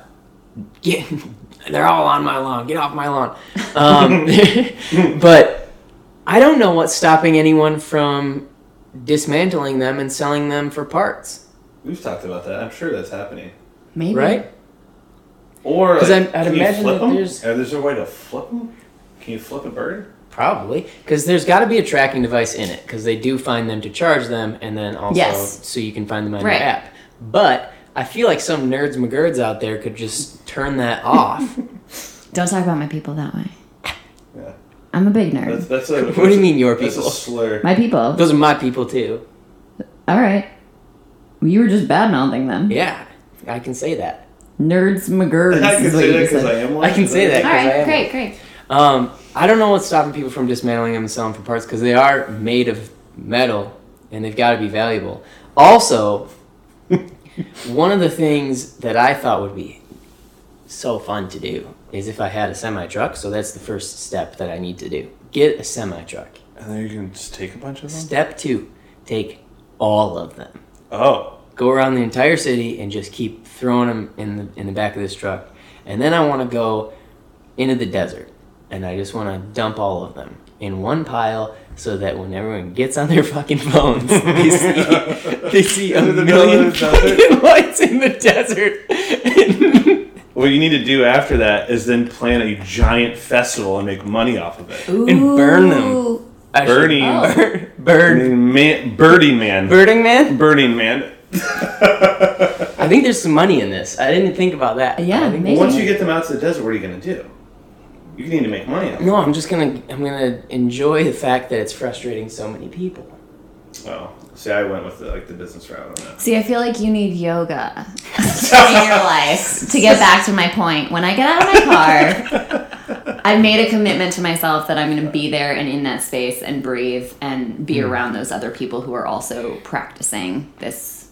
Speaker 3: get, they're all on my lawn. Get off my lawn. Um, but I don't know what's stopping anyone from dismantling them and selling them for parts.
Speaker 2: We've talked about that. I'm sure that's happening.
Speaker 5: Maybe.
Speaker 3: Right?
Speaker 2: Or
Speaker 3: 'Cause
Speaker 2: like,
Speaker 3: I'd- I'd
Speaker 2: can you
Speaker 3: imagine
Speaker 2: flip
Speaker 3: that
Speaker 2: them?
Speaker 3: there's-
Speaker 2: Is there a way to flip them? Can you flip a bird?
Speaker 3: Probably, because there's got to be a tracking device in it, because they do find them to charge them, and then also
Speaker 5: Yes.
Speaker 3: so you can find them on
Speaker 5: Right.
Speaker 3: your app. But I feel like some nerds McGirds out there could just turn that off.
Speaker 5: Don't talk about my people that way.
Speaker 2: Yeah.
Speaker 5: I'm a big nerd.
Speaker 2: That's, that's a.
Speaker 3: What do you mean your
Speaker 2: That's a
Speaker 3: people?
Speaker 2: slur.
Speaker 5: my people.
Speaker 3: Those are my people too.
Speaker 5: All right. You were just bad mouthing them.
Speaker 3: Yeah, I can say that.
Speaker 5: Nerds McGirds
Speaker 2: I can
Speaker 5: is
Speaker 2: say
Speaker 5: you
Speaker 2: that
Speaker 5: just
Speaker 2: because I am one.
Speaker 3: I can say that.
Speaker 5: All
Speaker 3: 'cause I am
Speaker 5: great, great.
Speaker 3: Um, I don't know what's stopping people from dismantling them and selling them for parts because they are made of metal and they've got to be valuable. Also, one of the things that I thought would be so fun to do is if I had a semi truck. So that's the first step that I need to do. Get a semi truck.
Speaker 2: And then you can just take a bunch of them.
Speaker 3: Step two, take all of them.
Speaker 2: Oh,
Speaker 3: Go around the entire city and just keep throwing them in the in the back of this truck. And then I want to go into the desert and I just want to dump all of them in one pile so that when everyone gets on their fucking phones, they see they see a
Speaker 2: the
Speaker 3: million
Speaker 2: of the
Speaker 3: fucking lights in the desert.
Speaker 2: what you need to do after that is then plan a giant festival and make money off of it.
Speaker 3: And burn them.
Speaker 5: Ooh.
Speaker 3: Actually,
Speaker 2: Burning.
Speaker 5: Oh.
Speaker 3: bur-
Speaker 2: Man, birding man.
Speaker 3: birding man.
Speaker 2: Burning man.
Speaker 3: I think there's some money in this. I didn't think about that.
Speaker 5: Yeah,
Speaker 3: I think.
Speaker 2: Once you get them out to the desert, what are you gonna do? You need to make money off.
Speaker 3: No, I'm just gonna I'm gonna enjoy the fact that it's frustrating so many people.
Speaker 2: Oh, see, I went with the, like the business route on that.
Speaker 5: See, I feel like you need yoga in your life to get back to my point. When I get out of my car, I've made a commitment to myself that I'm going to be there and in that space and breathe and be around those other people who are also practicing this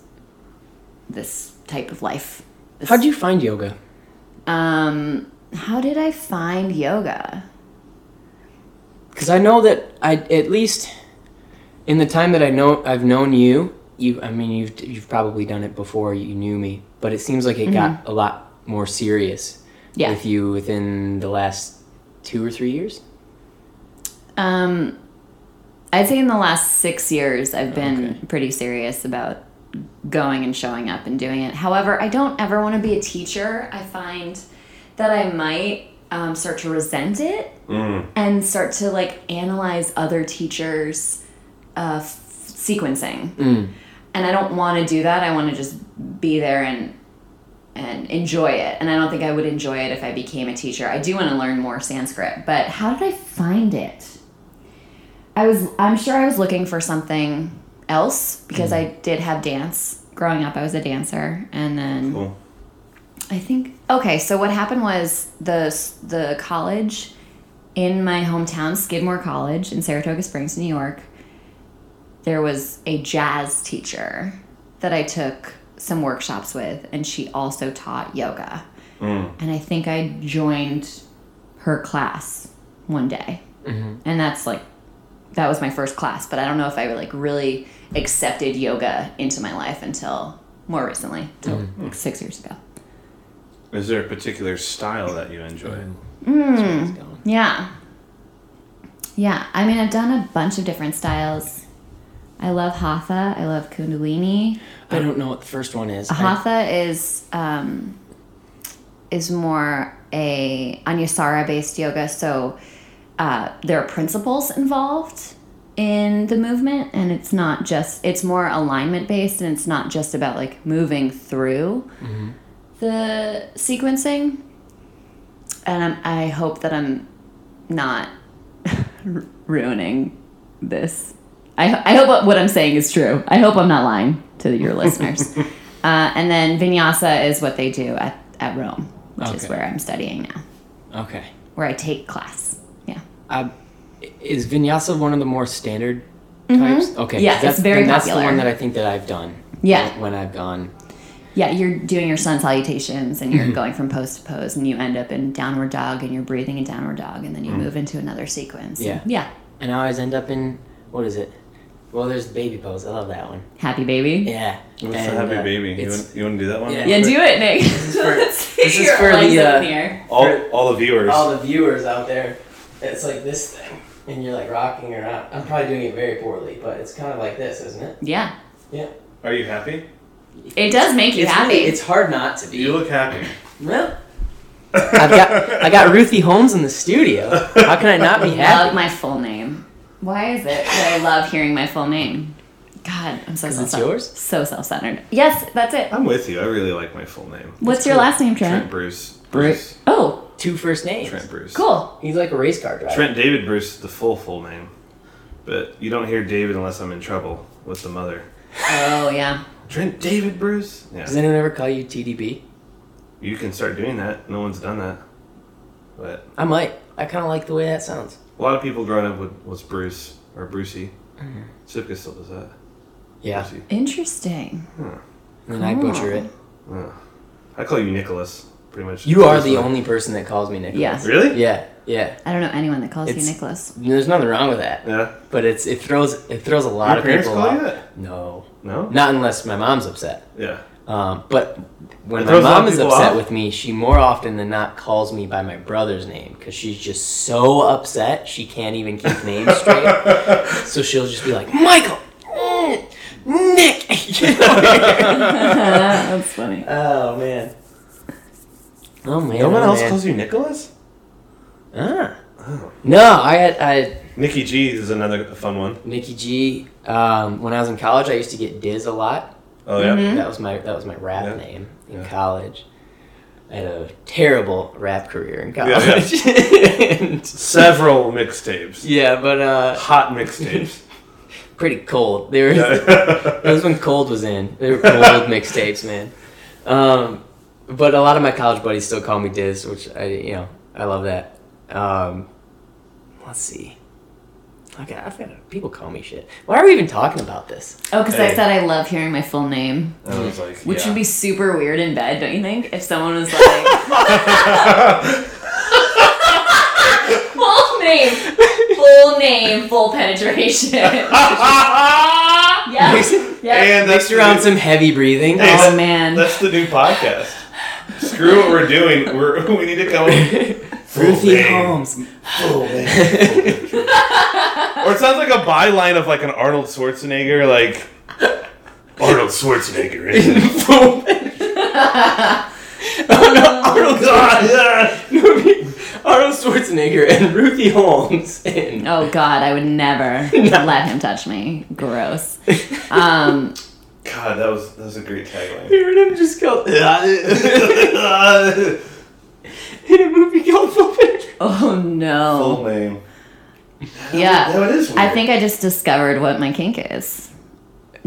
Speaker 5: this type of life. This-
Speaker 3: How'd you find yoga?
Speaker 5: Um, how did I find yoga?
Speaker 3: Because I know that I at least in the time that I know I've known you, you I mean you've you've probably done it before you knew me, but it seems like it got a lot more serious
Speaker 5: Mm-hmm. Yeah.
Speaker 3: with you within the last two or three years.
Speaker 5: Um, I'd say in the last six years, I've been
Speaker 3: Okay.
Speaker 5: pretty serious about going and showing up and doing it. However, I don't ever want to be a teacher. I find that I might um, start to resent it and start to like analyze other teachers' uh, f- sequencing. And I don't want to do that. I want to just be there and and enjoy it. And I don't think I would enjoy it if I became a teacher. I do want to learn more Sanskrit, but how did I find it? I was I'm sure I was looking for something else because I did have dance growing up. I was a dancer and then
Speaker 2: Cool.
Speaker 5: I think okay. So what happened was the the college in my hometown, Skidmore College in Saratoga Springs, New York. There was a jazz teacher that I took some workshops with, and she also taught yoga. Mm. And I think I joined her class one day, mm-hmm. and that's like that was my first class. But I don't know if I like really accepted yoga into my life until more recently, until mm-hmm. like six years ago.
Speaker 2: Is there a particular style that you enjoy?
Speaker 5: Yeah. Yeah. I mean, I've done a bunch of different styles. I love hatha. I love kundalini.
Speaker 3: I don't know what the first one is. I-
Speaker 5: Hatha is um, is more a anusara based yoga. So uh, there are principles involved in the movement, and it's not just it's more alignment based, and it's not just about like moving through the sequencing. And I'm, I hope that I'm not ruining this. I, I hope what- I'm saying is true. I hope I'm not lying to your listeners. uh, and then vinyasa is what they do at, at Rome, which is where I'm studying now,
Speaker 3: okay.
Speaker 5: where I take class. Yeah.
Speaker 3: Uh, is vinyasa one of the more standard types? Okay.
Speaker 5: Mm-hmm. Yeah,
Speaker 3: that's,
Speaker 5: it's very
Speaker 3: then that's
Speaker 5: popular.
Speaker 3: the one that I think that I've done.
Speaker 5: Yeah.
Speaker 3: When I've gone.
Speaker 5: Yeah, you're doing your sun salutations and you're
Speaker 3: Mm-hmm.
Speaker 5: going from pose to pose, and you end up in downward dog, and you're breathing in downward dog, and then you move into another sequence.
Speaker 3: Mm. Yeah.
Speaker 5: Yeah.
Speaker 3: And I always end up in what is it? Well, there's the baby pose. I love that one.
Speaker 5: Happy baby.
Speaker 3: Yeah.
Speaker 2: What's the happy
Speaker 3: uh,
Speaker 2: baby? You want, you want to do that one?
Speaker 3: Yeah.
Speaker 5: Yeah, do it, Nick.
Speaker 3: for-
Speaker 5: Let's see
Speaker 3: this is for
Speaker 5: legs
Speaker 3: the, uh,
Speaker 5: in the air.
Speaker 2: All, all the viewers.
Speaker 3: all the viewers out there, it's like this thing, and you're like rocking around. I'm probably doing it very poorly, but it's kind of like this, isn't it?
Speaker 5: Yeah.
Speaker 3: Yeah.
Speaker 2: Are you happy?
Speaker 5: It does make you
Speaker 3: it's
Speaker 5: happy.
Speaker 3: really- it's hard not to be.
Speaker 2: You look happy.
Speaker 3: Well, I've got I got Ruthie Holmes in the studio. How can I not be happy?
Speaker 5: love my full name. Why is it that I love hearing my full name? God, I'm so self
Speaker 3: it's yours?
Speaker 5: So self-centered. Yes, that's it.
Speaker 2: I'm with you. I really like my full name.
Speaker 5: What's your last name, Trent?
Speaker 2: Trent Bruce.
Speaker 3: Bruce.
Speaker 5: Oh,
Speaker 3: Two first names.
Speaker 2: Trent Bruce.
Speaker 5: cool.
Speaker 3: He's like a race car driver.
Speaker 2: Trent David Bruce is the full full name, but you don't hear David unless I'm in trouble with the mother.
Speaker 5: Oh yeah.
Speaker 2: Trent David Bruce. Yeah.
Speaker 3: Does anyone ever call you TDB?
Speaker 2: you can start doing that. No one's done that, but
Speaker 3: I might. I kind of like the way that sounds.
Speaker 2: a lot of people growing up with was Bruce or Brucey.
Speaker 3: Mm-hmm.
Speaker 2: Sipka still does that.
Speaker 3: Yeah.
Speaker 2: Brucey.
Speaker 5: Interesting.
Speaker 3: And then I butcher it.
Speaker 2: I call you Nicholas. Pretty much.
Speaker 3: You are the only person that calls me Nicholas.
Speaker 5: Yeah.
Speaker 2: Really?
Speaker 3: Yeah. Yeah.
Speaker 5: I don't know anyone that calls
Speaker 3: It's-
Speaker 5: you Nicholas.
Speaker 3: There's nothing wrong with that.
Speaker 2: Yeah.
Speaker 3: But it's it throws it throws a lot
Speaker 2: Your
Speaker 3: of
Speaker 2: parents
Speaker 3: people
Speaker 2: call you
Speaker 3: off.
Speaker 2: that?
Speaker 3: No.
Speaker 2: No.
Speaker 3: Not unless my mom's upset.
Speaker 2: Yeah.
Speaker 3: Um, but when
Speaker 2: It
Speaker 3: my
Speaker 2: throws a lot
Speaker 3: mom
Speaker 2: of
Speaker 3: is
Speaker 2: people
Speaker 3: upset
Speaker 2: off.
Speaker 3: with me, she more often than not calls me by my brother's name because she's just so upset she can't even keep names straight. so she'll just be like, Michael, mm, Nick. You know?
Speaker 5: That's funny.
Speaker 3: oh man. Oh man.
Speaker 2: No one
Speaker 3: oh,
Speaker 2: else
Speaker 3: man.
Speaker 2: calls you Nicholas?
Speaker 3: Ah. No, I had I
Speaker 2: Nikki G is another fun one.
Speaker 3: Nikki G. Um, when I was in college, I used to get Diz a lot.
Speaker 2: Oh yeah.
Speaker 5: Mm-hmm.
Speaker 3: That was my that was my rap
Speaker 2: Yeah.
Speaker 3: name in
Speaker 2: Yeah.
Speaker 3: college. I had a terrible rap career in
Speaker 2: Yeah,
Speaker 3: college. And-
Speaker 2: Several mixtapes.
Speaker 3: yeah, but uh,
Speaker 2: Hot mixtapes.
Speaker 3: pretty cold. They were that was when cold was in. They were cold mixtapes, man. Um, but a lot of my college buddies still call me Diz, which I you know I love that. Um, let's see. Okay, I've got people call me shit. Why are we even talking about this?
Speaker 5: Oh, because I said I love hearing my full name,
Speaker 2: I was like,
Speaker 5: which
Speaker 2: yeah.
Speaker 5: would be super weird in bed, don't you think? If someone was like, full name, full name, full penetration. yeah. Yeah.
Speaker 2: And that's
Speaker 3: Mixed around some heavy breathing.
Speaker 2: Hey,
Speaker 5: Oh, man.
Speaker 2: That's the new podcast. Screw what we're doing. We're we need to come. Full
Speaker 3: Ruthie. Holmes.
Speaker 2: Full name. or it sounds like a byline of like an Arnold Schwarzenegger, like Arnold Schwarzenegger. In.
Speaker 3: Oh no, Arnold
Speaker 2: God, yeah.
Speaker 3: Arnold Schwarzenegger and Ruthie Holmes. And
Speaker 5: Oh God, I would never let him touch me. Gross. Um,
Speaker 2: God, that was that was a great tagline.
Speaker 3: heard him just go in a movie called Full Picture.
Speaker 5: Oh no!
Speaker 2: Full
Speaker 5: no.
Speaker 2: name.
Speaker 5: Yeah.
Speaker 2: No, it is. Weird.
Speaker 5: I think I just discovered what my kink is.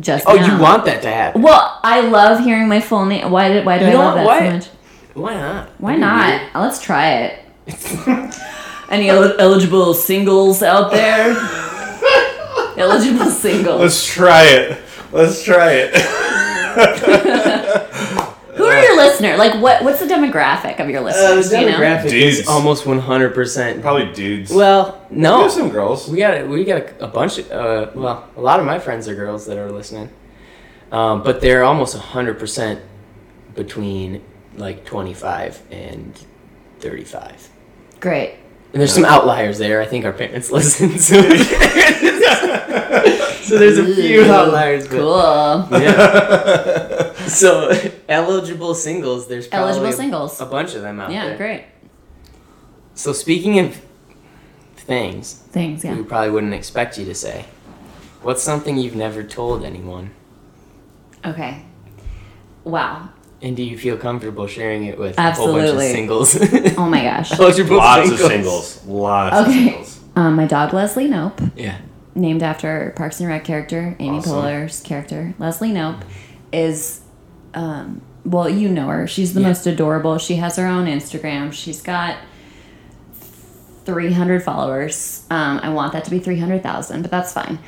Speaker 5: Just
Speaker 3: Oh,
Speaker 5: now.
Speaker 3: you want that to happen?
Speaker 5: Well, I love hearing my full name. Why did why do
Speaker 3: You
Speaker 5: I
Speaker 3: know
Speaker 5: love that
Speaker 3: Why-
Speaker 5: so much?
Speaker 3: Why not?
Speaker 5: Why
Speaker 3: That'd
Speaker 5: not?
Speaker 3: weird.
Speaker 5: Let's try it. Any el- eligible singles out there? eligible singles.
Speaker 2: Let's try it. Let's try it.
Speaker 5: Who are your listener? Like, what? What's the demographic of your
Speaker 3: Uh,
Speaker 5: listeners?
Speaker 3: the
Speaker 5: do you know?
Speaker 2: Dudes.
Speaker 3: is almost 100%.
Speaker 2: Probably dudes.
Speaker 3: Well, no.
Speaker 2: There's some girls.
Speaker 3: We got we got a, a bunch of uh, well, a lot of my friends are girls that are listening, um, but they're almost hundred percent between like twenty five and thirty five.
Speaker 5: Great.
Speaker 3: And there's some outliers there. I think our parents listen, so so there's a few outliers. But,
Speaker 5: Cool.
Speaker 3: Yeah. So eligible singles, there's probably
Speaker 5: Eligible
Speaker 3: a-
Speaker 5: singles.
Speaker 3: a bunch of them out
Speaker 5: Yeah,
Speaker 3: there.
Speaker 5: Yeah, great.
Speaker 3: So speaking of things,
Speaker 5: things Yeah.
Speaker 3: we probably wouldn't expect you to say. What's something you've never told anyone?
Speaker 5: Okay. Wow.
Speaker 3: And do you feel comfortable sharing it with a whole bunch of singles?
Speaker 5: Oh my gosh.
Speaker 3: Eligible
Speaker 2: Lots of singles. Lots of
Speaker 5: Okay.
Speaker 2: singles.
Speaker 5: Um, my dog Leslie Knope,
Speaker 3: Yeah.
Speaker 5: Named after Parks and Rec character Amy
Speaker 2: Awesome.
Speaker 5: Poehler's character, Leslie Knope, is um, well, you know her. She's the
Speaker 3: Yeah.
Speaker 5: most adorable. She has her own Instagram. She's got 300 followers. Um, I want that to be 300,000, but that's fine.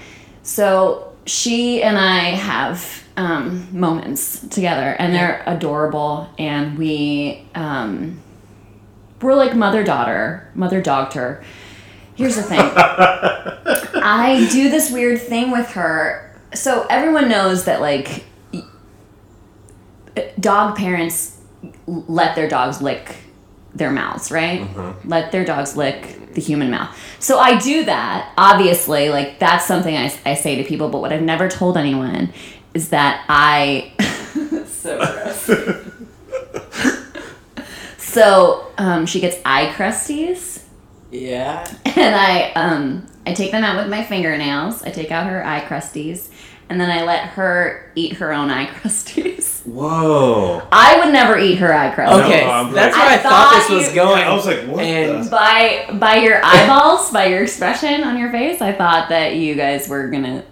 Speaker 5: So she and I have um, moments together, and they're adorable. And we um, we're like mother daughter, mother doctor. Here's the thing. I do this weird thing with her. So everyone knows that like dog parents let their dogs lick their mouths, right? Let their dogs lick the human mouth. So I do that, obviously, like that's something I, I say to people, but what I've never told anyone is that I. so gross. so um, she gets eye crusties
Speaker 3: Yeah.
Speaker 5: and I um I take them out with my fingernails. I take out her eye crusties, and then I let her eat her own eye crusties.
Speaker 2: Whoa.
Speaker 5: I would never eat her eye crusties.
Speaker 3: Okay.
Speaker 2: No, I'm
Speaker 3: that's
Speaker 2: like-
Speaker 3: where I,
Speaker 5: I
Speaker 3: thought,
Speaker 5: thought
Speaker 3: this was
Speaker 5: you-
Speaker 3: going.
Speaker 2: I was like, what
Speaker 3: And
Speaker 2: the?
Speaker 5: By by your eyeballs, by your expression on your face, I thought that you guys were gonna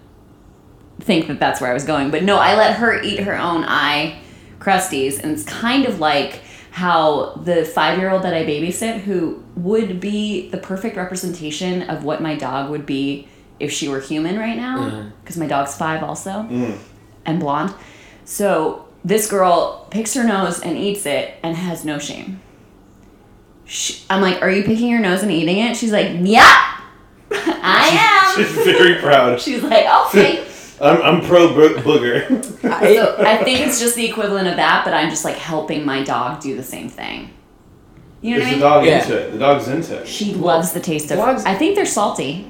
Speaker 5: think that that's where I was going. But no, I let her eat her own eye crusties, and it's kind of like how the five year old that I babysit, who would be the perfect representation of what my dog would be if she were human right now, uh-huh. because my dog's five also mm. and blonde. So this girl picks her nose and eats it and has no shame. Sh I'm like, "Are you picking your nose and eating it?" She's like, "Yeah, I am.
Speaker 2: She's very proud.
Speaker 5: She's like, "Okay."
Speaker 2: I'm, I'm pro bo- booger.
Speaker 3: I,
Speaker 5: So I think it's just the equivalent of that, but I'm just like helping my dog do the same thing. You know
Speaker 2: Is
Speaker 5: what I
Speaker 2: the
Speaker 5: mean?
Speaker 2: dog
Speaker 3: Yeah.
Speaker 2: into it? The dog's into it.
Speaker 5: She loves the taste of.
Speaker 3: Dogs-
Speaker 5: I think they're salty.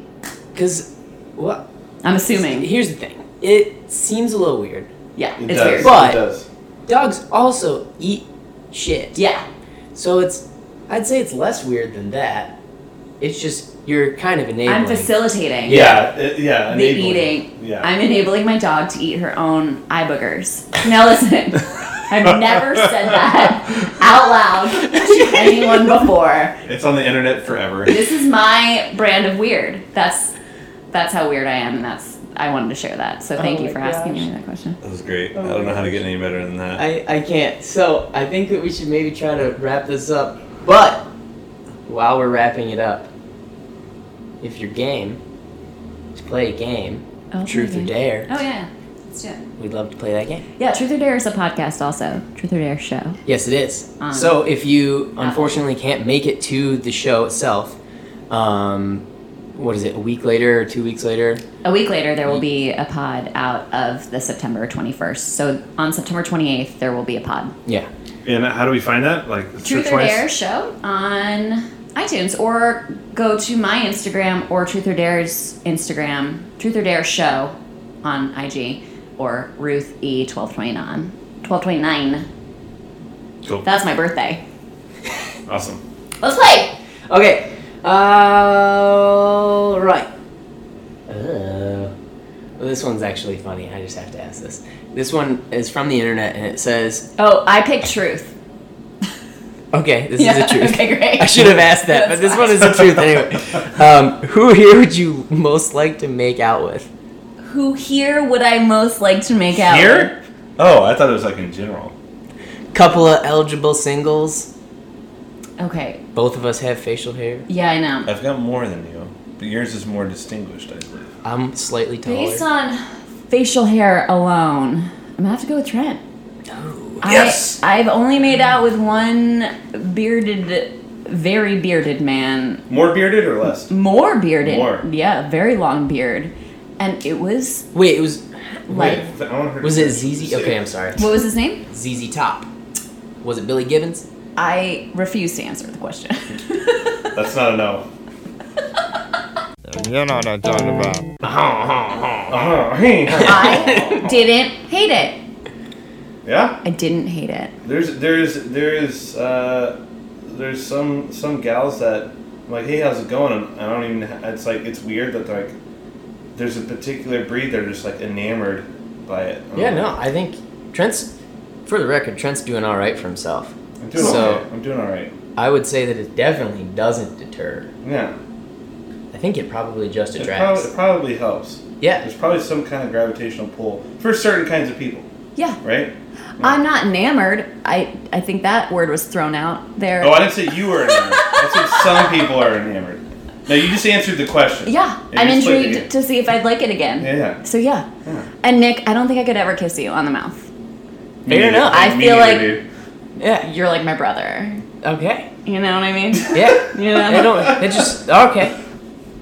Speaker 3: because what?
Speaker 5: I'm assuming.
Speaker 3: Here's the thing. It seems a little weird.
Speaker 5: Yeah,
Speaker 2: It
Speaker 5: it's
Speaker 2: does.
Speaker 5: weird.
Speaker 3: But-
Speaker 2: it does.
Speaker 3: Dogs also eat shit.
Speaker 5: Yeah,
Speaker 3: So it's, I'd say it's less weird than that. It's just you're kind of enabling.
Speaker 5: I'm facilitating.
Speaker 2: Yeah, it, yeah.
Speaker 5: the
Speaker 2: enabling.
Speaker 5: eating.
Speaker 2: Yeah.
Speaker 5: I'm enabling my dog to eat her own eye boogers. Now listen, I've never said that out loud to anyone before.
Speaker 2: it's on the internet forever.
Speaker 5: This is my brand of weird. That's that's how weird I am, and that's I wanted to share that. So oh thank
Speaker 3: Oh
Speaker 5: you
Speaker 3: my
Speaker 5: for asking me that question.
Speaker 2: That was great. Oh I don't know how to get any better than that.
Speaker 3: I, I can't. So I think that we should maybe try to wrap this up. But while we're wrapping it up, if you're game to play a game,
Speaker 5: Oh,
Speaker 3: Truth or. Dare,
Speaker 5: Oh yeah, let's do it.
Speaker 3: we'd love to play that game.
Speaker 5: Yeah, Truth or Dare is a podcast also. Truth or Dare show.
Speaker 3: Yes, it is.
Speaker 5: Um,
Speaker 3: so if you unfortunately can't make it to the show itself, um, what is it? A week later or two weeks later?
Speaker 5: A week later, there will be a pod out of the September 21st. So on September 28th, there will be a pod.
Speaker 3: Yeah.
Speaker 2: and how do we find that? Like
Speaker 5: Truth or
Speaker 2: wise?
Speaker 5: Dare show on iTunes or go to my Instagram or Truth or Dare's Instagram, Truth or Dare show on IG or Ruth E 1229. 1229.
Speaker 2: Cool.
Speaker 5: That's my birthday.
Speaker 2: awesome.
Speaker 5: Let's play.
Speaker 3: Okay. All right. Uh, Well, this one's actually funny. I just have to ask this. This one is from the internet and it says,
Speaker 5: Oh, I picked truth.
Speaker 3: Okay, this
Speaker 5: Yeah,
Speaker 3: is the truth.
Speaker 5: okay, great.
Speaker 3: I should have asked that, but this
Speaker 5: fine.
Speaker 3: one is the truth anyway. Um, who here would you most like to make out with?
Speaker 5: Who here would I most like to make out
Speaker 2: Here? Oh, I thought it was like in general.
Speaker 3: Couple of eligible singles.
Speaker 5: Okay.
Speaker 3: Both of us have facial hair.
Speaker 5: Yeah, I know.
Speaker 2: I've got more than you, but yours is more distinguished, I believe.
Speaker 3: I'm slightly taller.
Speaker 5: Based on facial hair alone, I'm gonna have to go with Trent.
Speaker 2: Yes!
Speaker 5: I, I've only made out with one bearded, very bearded man.
Speaker 2: More bearded or less?
Speaker 5: More bearded.
Speaker 2: More.
Speaker 5: Yeah, very long beard. And it was
Speaker 3: Wait, it was
Speaker 5: like,
Speaker 2: Wait, I want her to
Speaker 3: was it
Speaker 2: say-
Speaker 3: ZZ? Okay, I'm sorry.
Speaker 5: what was his name?
Speaker 3: ZZ Top. Was it Billy Gibbons?
Speaker 5: I refuse to answer the question.
Speaker 2: That's not a no.
Speaker 6: You know what I'm talking about.
Speaker 2: Uh-huh. Hey, hey.
Speaker 5: I didn't hate it.
Speaker 2: Yeah?
Speaker 5: I didn't hate it.
Speaker 2: There's there's there's uh there's some some gals that I'm like hey how's it going and I don't even it's like it's weird that like there's a particular breed they're just like enamored by it. I'm
Speaker 3: Yeah,
Speaker 2: like,
Speaker 3: no, I think Trent's, for the record, Trent's doing all right for himself.
Speaker 2: I'm doing
Speaker 3: So-
Speaker 2: alright. I'm doing alright.
Speaker 3: I would say that it definitely doesn't deter.
Speaker 2: Yeah.
Speaker 3: I think it probably just
Speaker 2: It,
Speaker 3: attracts.
Speaker 2: prob- it probably helps.
Speaker 3: yeah.
Speaker 2: There's probably some kind of gravitational pull for certain kinds of people,
Speaker 5: Yeah.
Speaker 2: right?
Speaker 5: I'm not enamored. I I think that word was thrown out there.
Speaker 2: Oh, I didn't say you were enamored. I said some people are enamored. No, you just answered the question.
Speaker 5: yeah,
Speaker 2: And
Speaker 5: I'm
Speaker 2: you split the
Speaker 5: intrigued to see if I'd like it again.
Speaker 2: Yeah, yeah.
Speaker 5: So yeah.
Speaker 2: Yeah.
Speaker 5: And Nick, I don't think I could ever kiss you on the mouth.
Speaker 2: Me
Speaker 3: Fair
Speaker 2: neither.
Speaker 3: enough.
Speaker 5: I feel like-
Speaker 2: dude.
Speaker 3: Yeah.
Speaker 5: You're like my brother.
Speaker 3: Okay.
Speaker 5: You know what I mean?
Speaker 3: Yeah.
Speaker 5: You know?
Speaker 3: I don't. It just okay.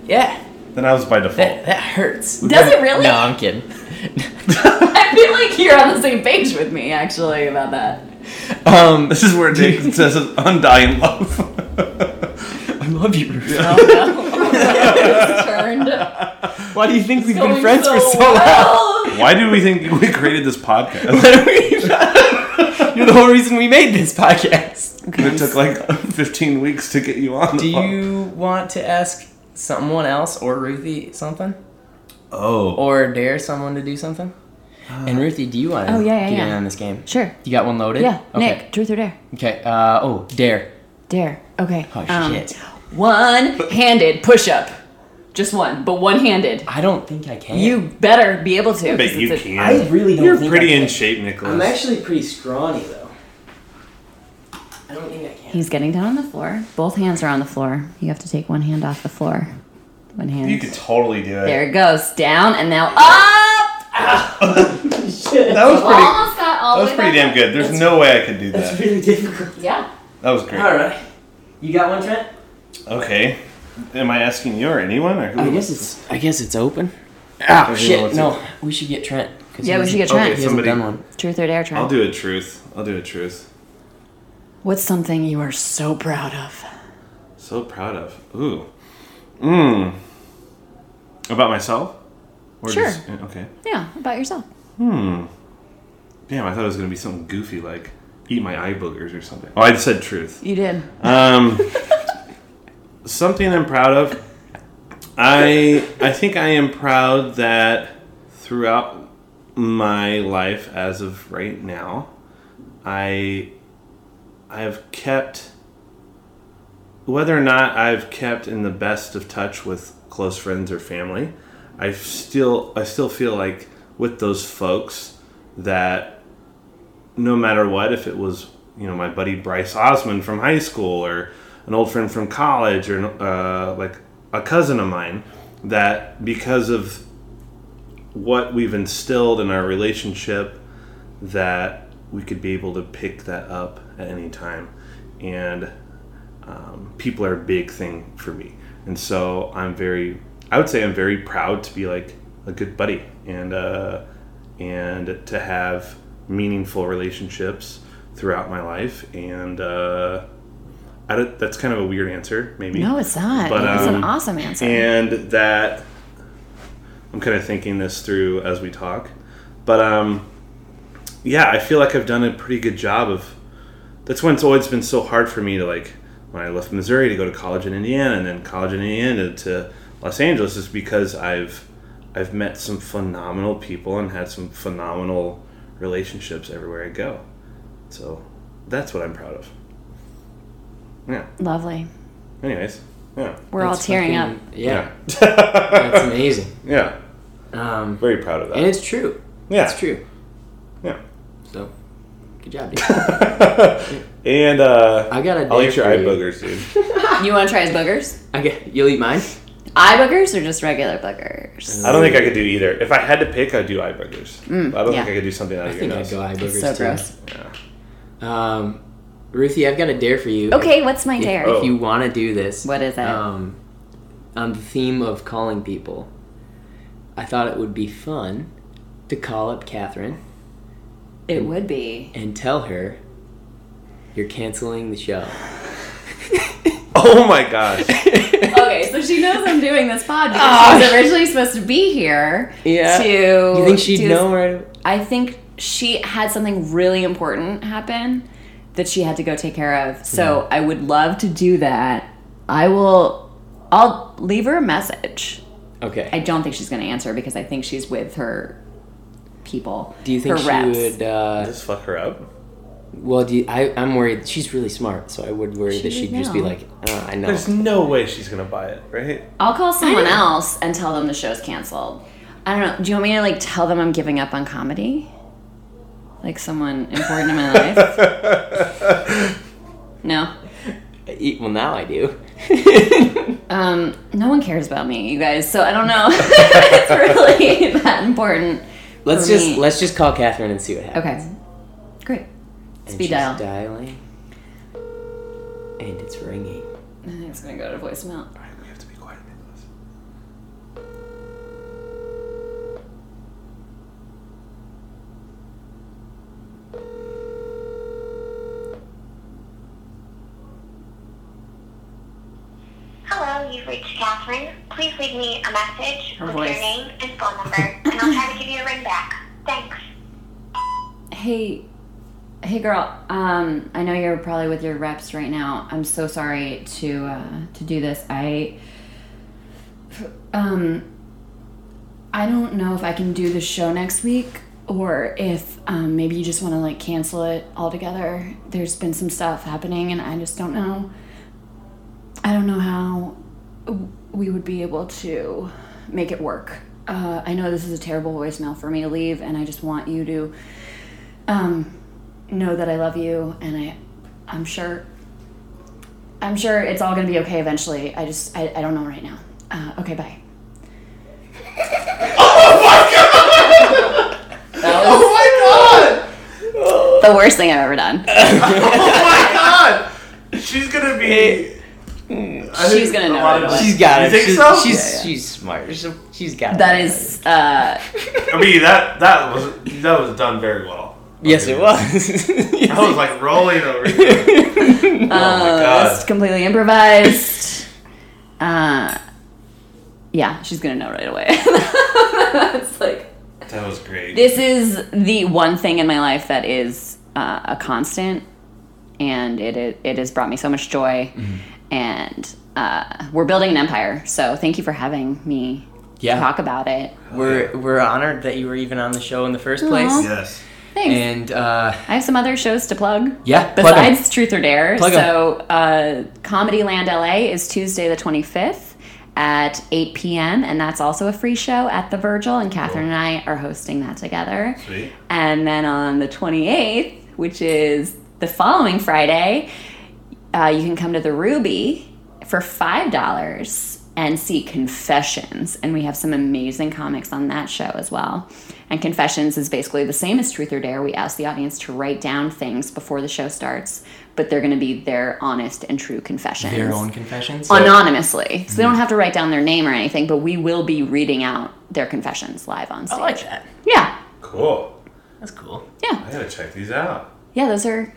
Speaker 3: Yeah.
Speaker 2: Then I was by default.
Speaker 3: That that hurts.
Speaker 5: Does it really?
Speaker 3: No, I'm kidding.
Speaker 5: I feel like you're on the same page with me actually about that.
Speaker 3: Um,
Speaker 2: This is where Jake says undying love.
Speaker 3: I love you. Ruth.
Speaker 5: Oh no. It's turned.
Speaker 3: Why do you think we've been
Speaker 5: Going
Speaker 3: friends for so long?
Speaker 2: Why do we think we created this podcast?
Speaker 3: You're the whole reason we made this podcast.
Speaker 2: it took like 15 weeks to get you on.
Speaker 3: Do
Speaker 2: pod-
Speaker 3: you want to ask someone else or Ruthie something?
Speaker 2: Oh.
Speaker 3: Or dare someone to do something? And Ruthie, do you want to
Speaker 5: Oh, yeah, yeah,
Speaker 3: get
Speaker 5: yeah.
Speaker 3: in on this game?
Speaker 5: Sure.
Speaker 3: You got one loaded?
Speaker 5: Yeah.
Speaker 3: Okay.
Speaker 5: Nick, truth or dare?
Speaker 3: Okay. Uh, oh, dare.
Speaker 5: Dare. Okay.
Speaker 3: Oh,
Speaker 5: um,
Speaker 3: shit.
Speaker 5: One-handed push-up. Just one, but one-handed.
Speaker 3: I don't think I can.
Speaker 5: You better be able to. But
Speaker 2: you
Speaker 5: a-
Speaker 2: can.
Speaker 3: I really don't
Speaker 2: You're
Speaker 3: think
Speaker 2: pretty
Speaker 3: I
Speaker 2: in shape, Nicholas.
Speaker 3: I'm actually pretty scrawny though. I don't think I can.
Speaker 5: He's getting down on the floor. Both hands are on the floor. You have to take one hand off the floor. One hand.
Speaker 2: You could totally do it.
Speaker 5: There it goes. Down and now up.
Speaker 2: That was pretty.
Speaker 5: Almost got all
Speaker 2: That
Speaker 5: the
Speaker 2: was
Speaker 5: way
Speaker 2: pretty damn
Speaker 5: up.
Speaker 2: good. There's no way I could do that.
Speaker 3: That's really difficult.
Speaker 5: Yeah.
Speaker 2: That was great.
Speaker 3: All right. You got one, Trent?
Speaker 2: Okay. Am I asking you or anyone or who?
Speaker 3: I guess it's. I guess it's open. Ah, shit.
Speaker 2: what's
Speaker 3: No, we should get Trent. 'cause
Speaker 5: Yeah, we should get
Speaker 2: Okay,
Speaker 5: Trent.
Speaker 3: He hasn't
Speaker 2: Somebody-
Speaker 3: done one.
Speaker 5: Truth or dare, Trent?
Speaker 2: I'll do a truth. I'll do a truth.
Speaker 5: What's something you are so proud of?
Speaker 2: So proud of. Ooh. Mmm. About myself? Or
Speaker 5: Sure.
Speaker 2: just- okay.
Speaker 5: Yeah, about yourself.
Speaker 2: Hmm. Damn, I thought it was gonna be something goofy like eat my eye boogers or something. Oh, I said truth.
Speaker 5: You did.
Speaker 2: Um, something I'm proud of. I I think I am proud that throughout my life, as of right now, I I have kept whether or not I've kept in the best of touch with close friends or family. I still I still feel like with those folks that no matter what, if it was you know my buddy Bryce Osmond from high school or an old friend from college or uh, like a cousin of mine, that because of what we've instilled in our relationship, that we could be able to pick that up at any time, and um, people are a big thing for me, and so I'm very, I would say I'm very proud to be like a good buddy and uh, and to have meaningful relationships throughout my life and uh, I don't, that's kind of a weird answer maybe
Speaker 5: No, it's not.
Speaker 2: But,
Speaker 5: it's an
Speaker 2: um,
Speaker 5: awesome answer.
Speaker 2: and that I'm kind of thinking this through as we talk but um yeah I feel like I've done a pretty good job of that's when it's always been so hard for me to like when I left Missouri to go to college in Indiana and then college in Indiana to Los Angeles is because I've I've met some phenomenal people and had some phenomenal relationships everywhere I go. So that's what I'm proud of. Yeah.
Speaker 5: Lovely.
Speaker 2: Anyways, yeah.
Speaker 5: We're all
Speaker 3: That's
Speaker 5: tearing up.
Speaker 3: Yeah,
Speaker 2: Yeah.
Speaker 3: that's amazing.
Speaker 2: yeah.
Speaker 3: Um,
Speaker 2: Very proud of that.
Speaker 3: and it's true.
Speaker 2: yeah.
Speaker 3: It's true.
Speaker 2: Yeah.
Speaker 3: So, good job, dude.
Speaker 2: and uh,
Speaker 3: I got a
Speaker 2: I'll
Speaker 3: dare
Speaker 2: eat your
Speaker 3: for
Speaker 2: eye
Speaker 3: you.
Speaker 2: boogers, dude.
Speaker 5: You want to try his boogers?
Speaker 3: I get, you'll eat mine.
Speaker 5: Eye boogers or just regular boogers?
Speaker 2: I don't think I could do either. If I had to pick, I'd do eye boogers. I don't
Speaker 5: Mm, yeah.
Speaker 2: think I could do something out
Speaker 3: I
Speaker 2: of your
Speaker 3: think I'd go eye boogers
Speaker 5: It's so
Speaker 3: too.
Speaker 5: gross.
Speaker 2: Yeah.
Speaker 3: Um, Ruthie, I've got a dare for you.
Speaker 5: Okay, what's my
Speaker 3: If,
Speaker 5: dare?
Speaker 2: Oh.
Speaker 3: if you want to do this,
Speaker 5: What is it?
Speaker 3: Um, on the theme of calling people, I thought it would be fun to call up Catherine
Speaker 5: It would be.
Speaker 3: and tell her you're canceling the show.
Speaker 2: Oh my gosh.
Speaker 5: Okay, so she knows I'm doing this pod because
Speaker 3: Ah.
Speaker 5: she was originally supposed to be here.
Speaker 3: Yeah.
Speaker 5: To
Speaker 3: you think she'd know
Speaker 5: this-
Speaker 3: right?
Speaker 5: I think she had something really important happen that she had to go take care of. So I would love to do that. I will. I'll leave her a message.
Speaker 3: Okay.
Speaker 5: I don't think she's going to answer because I think she's with her people.
Speaker 3: do you think
Speaker 5: her
Speaker 3: she
Speaker 5: reps.
Speaker 3: would? Uh,
Speaker 2: Just fuck her up.
Speaker 3: well, do you, I? I'm worried. She's really smart, so I would worry
Speaker 5: She
Speaker 3: that she'd
Speaker 5: would
Speaker 3: just be like, oh, I know.
Speaker 2: There's no way she's gonna buy it, right?
Speaker 5: I'll call someone else and tell them the show's canceled. I don't know. Do you want me to like tell them I'm giving up on comedy? Like someone important in my life? No.
Speaker 3: E- Well, now I do.
Speaker 5: Um, no one cares about me, you guys. So I don't know. it's really that important.
Speaker 3: Let's just
Speaker 5: me.
Speaker 3: let's just call Catherine and see what happens.
Speaker 5: Okay. Great.
Speaker 3: And
Speaker 5: Speed
Speaker 3: she's
Speaker 5: dial.
Speaker 3: dialing, and it's ringing.
Speaker 5: I think it's gonna go to voicemail.
Speaker 2: Alright, we have to be quiet, Nicholas.
Speaker 6: Hello, you've reached Catherine. Please leave me a message
Speaker 5: Her
Speaker 6: with
Speaker 5: voice.
Speaker 6: your name and phone number, and I'll try to give you a ring back. Thanks.
Speaker 5: Hey, hey, girl. Um, I know you're probably with your reps right now. I'm so sorry to uh, to do this. I um, I don't know if I can do the show next week or if um, maybe you just want to like cancel it altogether. There's been some stuff happening, and I just don't know. I don't know how we would be able to make it work. Uh, I know this is a terrible voicemail for me to leave, and I just want you to um, know that I love you, and I, I'm sure, I'm sure it's all gonna be okay eventually. I just, I, I don't know right now. Uh, okay, bye.
Speaker 2: Oh my god!
Speaker 5: The worst thing I've ever done.
Speaker 2: Oh my god! She's gonna be. I
Speaker 5: She's gonna know right.
Speaker 3: She's got
Speaker 2: You
Speaker 3: it.
Speaker 2: think
Speaker 3: she's,
Speaker 2: so?
Speaker 3: She's
Speaker 5: Yeah, yeah.
Speaker 3: she's smart. She's, she's got
Speaker 5: That
Speaker 3: it.
Speaker 5: is, uh,
Speaker 2: I mean that that was that was done very well.
Speaker 3: Yes, it was.
Speaker 2: I was like rolling over here. oh my
Speaker 5: that's
Speaker 2: god!
Speaker 5: completely improvised. Uh, yeah, she's gonna know right away. it's like,
Speaker 2: That was great.
Speaker 5: this is the one thing in my life that is uh, a constant and it, it, it has brought me so much joy and uh, we're building an empire so thank you for having me
Speaker 3: Yeah.
Speaker 5: talk about it
Speaker 3: we're we're honored that you were even on the show in the first place.
Speaker 5: Aw.
Speaker 2: yes.
Speaker 5: thanks
Speaker 3: And uh,
Speaker 5: i have some other shows to plug
Speaker 3: yeah, plug 'em.
Speaker 5: besides truth or dare
Speaker 3: Plug 'em.
Speaker 5: so uh, comedy land la is tuesday the 25th at 8 p.m. and that's also a free show at the virgil and catherine and i are hosting that together
Speaker 2: Sweet.
Speaker 5: And then on the 28th, which is the following Friday, uh, you can come to the Ruby for $5 and see Confessions. And we have some amazing comics on that show as well. And Confessions is basically the same as Truth or Dare. We ask the audience to write down things before the show starts, but they're going to be their honest and true confessions
Speaker 3: their own confessions.
Speaker 5: anonymously. So they don't have to write down their name or anything, but we will be reading out their confessions live on stage.
Speaker 3: I
Speaker 5: stage.
Speaker 3: like that.
Speaker 5: Yeah.
Speaker 2: Cool.
Speaker 3: That's cool.
Speaker 5: Yeah.
Speaker 2: I gotta check these out.
Speaker 5: Yeah, those are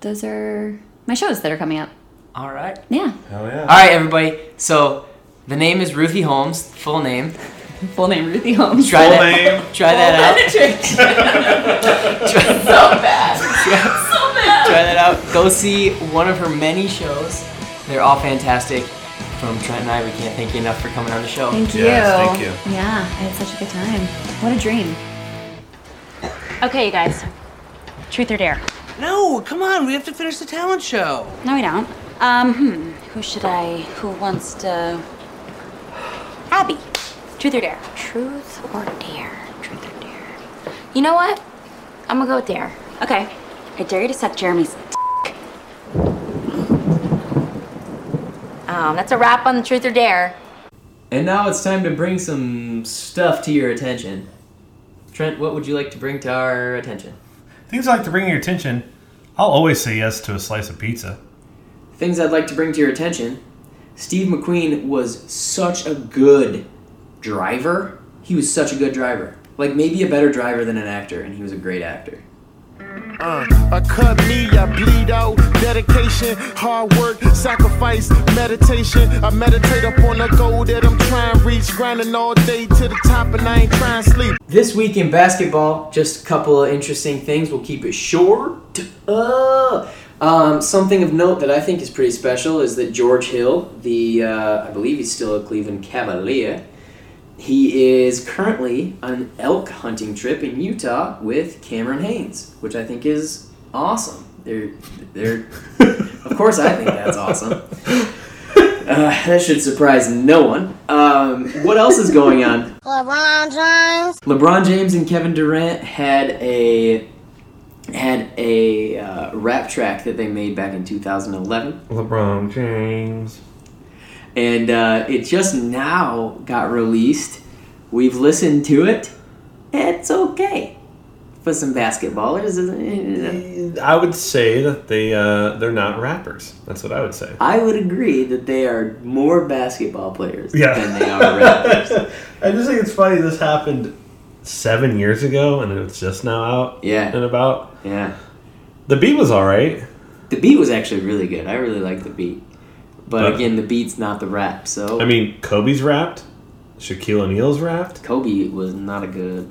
Speaker 5: those are my shows that are coming up.
Speaker 3: All right.
Speaker 5: Yeah.
Speaker 2: Hell yeah.
Speaker 3: All right, everybody. So the name is Ruthie Holmes. Full name.
Speaker 5: Full name Ruthie Holmes.
Speaker 3: Try
Speaker 2: Full
Speaker 3: that.
Speaker 2: name.
Speaker 3: Try that out.
Speaker 5: so bad. so bad.
Speaker 3: Try that out. Go see one of her many shows. They're all fantastic. from Trent and I, we can't thank you enough for coming on the show.
Speaker 5: Thank you.
Speaker 2: Yes, thank you.
Speaker 5: Yeah, I had such a good time. What a dream.
Speaker 7: Okay, you guys. Truth or dare?
Speaker 8: No, come on, we have to finish the talent show.
Speaker 7: No, we don't. Um, hmm. Who should I? Who wants to? Abby. Truth or dare? Truth or dare? Truth or dare? You know what? I'm gonna go with dare. Okay. I dare you to suck Jeremy's. dick. Um, that's a wrap on the truth or dare.
Speaker 3: And now it's time to bring some stuff to your attention. Trent, what would you like to bring to our attention?
Speaker 2: Things I like to bring your attention. I'll always say yes to a slice of pizza.
Speaker 3: Things I'd like to bring to your attention. Steve McQueen was such a good driver. He was such a good driver. Like maybe a better driver than an actor, and he was a great actor.
Speaker 9: I cut me, I bleed out. Dedication, hard work, sacrifice, meditation. I meditate upon the goal that I'm trying to reach. Grinding all day to the top, and I ain't trying to sleep.
Speaker 3: This week in basketball, just a couple of interesting things. We'll keep it short. Uh, um, something of note that I think is pretty special is that George Hill, the uh, I believe he's still a Cleveland Cavalier, he is currently on an elk hunting trip in Utah with Cameron Hanes, which I think is awesome. They're they're of course I think that's awesome. Uh, that should surprise no one. Um, what else is going on?
Speaker 6: LeBron James.
Speaker 3: LeBron James and Kevin Durant had a had a uh, rap track that they made back in 2011,
Speaker 2: LeBron James.
Speaker 3: And uh, it just now got released. We've listened to it. It's okay for some basketballers. isn't it?
Speaker 2: I would say that they uh, they're not rappers. That's what I would say.
Speaker 3: I would agree that they are more basketball players
Speaker 2: Yeah.
Speaker 3: than they are rappers.
Speaker 2: I just think it's funny. This happened seven years ago, and it's just now out
Speaker 3: Yeah.
Speaker 2: and about.
Speaker 3: yeah.
Speaker 2: The beat was all right.
Speaker 3: The beat was actually really good. I really like the beat. But
Speaker 2: But-
Speaker 3: again, the beat's not the rap. So
Speaker 2: I mean, Kobe's rapped. Shaquille O'Neal's rapped.
Speaker 3: Kobe was not a good.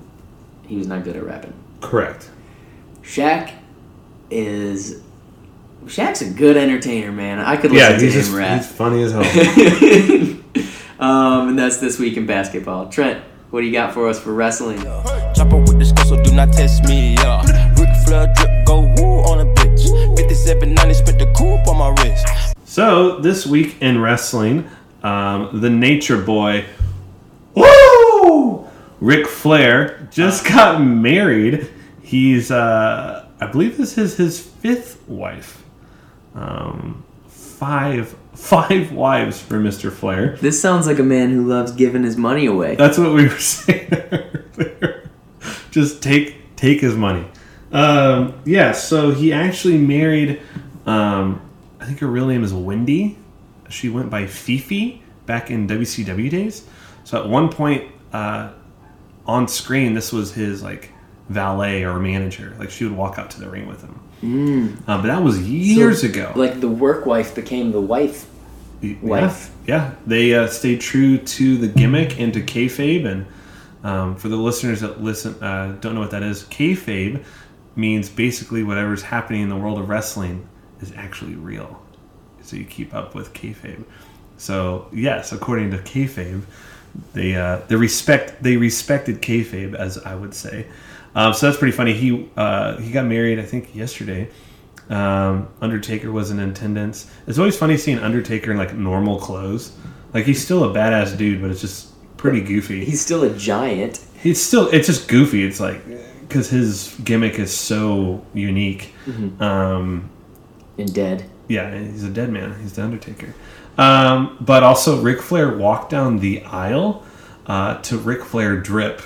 Speaker 3: He was not good at rapping.
Speaker 2: Correct.
Speaker 3: Shaq is. Shaq's a good entertainer, man. I could listen
Speaker 2: he's
Speaker 3: to
Speaker 2: just
Speaker 3: him rap.
Speaker 2: he's funny as hell.
Speaker 3: um, and that's this week in basketball. Trent, what do you got for us for wrestling?
Speaker 10: Chopper with the skull, so do not test me, yeah. Ric Flair drip, go woo on a bitch. 5790, spent the coupe on my wrist.
Speaker 2: So this week in wrestling, um, the Nature Boy, woo, Ric Flair just got married. He's, uh, I believe this is his fifth wife. Um, five, five wives for Mister Flair.
Speaker 3: This sounds like a man who loves giving his money away.
Speaker 2: That's what we were saying earlier. Just take take his money. Um, yeah, so he actually married. Um, think her real name is Wendy. She went by Fifi back in WCW days. So at one point uh, on screen, this was his like valet or manager. Like she would walk out to the ring with him. Uh, but that was years
Speaker 3: So,
Speaker 2: ago.
Speaker 3: Like the work wife became the wife.
Speaker 2: Yeah,
Speaker 3: wife.
Speaker 2: Yeah, they uh, stayed true to the gimmick and to kayfabe. And um, for the listeners that listen, uh, don't know what that is, kayfabe means basically whatever's happening in the world of wrestling is actually real. So you keep up with kayfabe. So yes, according to kayfabe, they uh, they respect they respected kayfabe as I would say. Um, so that's pretty funny. He uh, he got married I think yesterday. Um, Undertaker was in attendance. It's always funny seeing Undertaker in like normal clothes. Like he's still a badass dude, but it's just pretty goofy.
Speaker 3: He's still a giant.
Speaker 2: He's still it's just goofy. It's like because his gimmick is so unique. Um,
Speaker 3: And dead.
Speaker 2: yeah, he's a dead man. He's the Undertaker. Um, but also, Ric Flair walked down the aisle uh, to Ric Flair drip,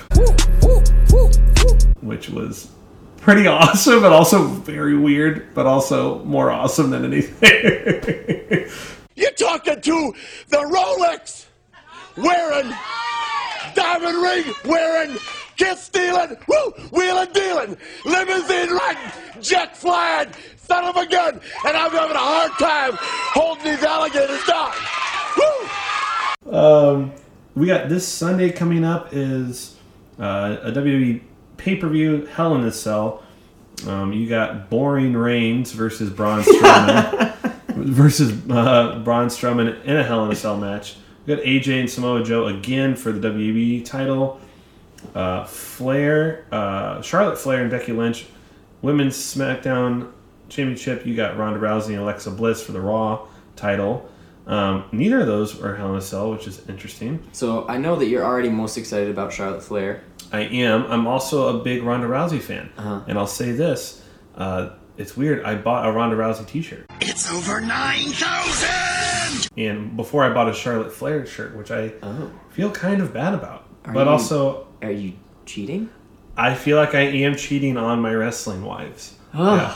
Speaker 2: which was pretty awesome, but also very weird, but also more awesome than anything.
Speaker 4: You're talking to the Rolex wearing, diamond ring wearing, kiss stealing, woo, wheeling dealing, limousine riding, jet flying, son of a gun, and I'm having a hard time holding these alligators down. Woo!
Speaker 2: Um, we got this Sunday coming up is uh, a WWE pay per view, Hell in a Cell. Um, you got Boring Reigns versus Braun Strowman. versus uh, Braun Strowman in a Hell in a Cell match. We got AJ and Samoa Joe again for the WWE title. Uh, Flair, uh, Charlotte Flair and Becky Lynch, Women's SmackDown Championship. You got Ronda Rousey and Alexa Bliss for the Raw title. Um, neither of those are Hell in a Cell, which is interesting.
Speaker 3: So I know that you're already most excited about Charlotte Flair.
Speaker 2: I am. I'm also a big Ronda Rousey fan,
Speaker 3: Uh-huh.
Speaker 2: and I'll say this: uh, it's weird. I bought a Ronda Rousey T-shirt,
Speaker 4: It's over 9,000!
Speaker 2: and before I bought a Charlotte Flair shirt, which I
Speaker 3: Oh.
Speaker 2: feel kind of bad about.
Speaker 3: Are
Speaker 2: but
Speaker 3: you-
Speaker 2: also,
Speaker 3: Are you cheating?
Speaker 2: I feel like I am cheating on my wrestling wives.
Speaker 3: Ugh.
Speaker 2: Yeah.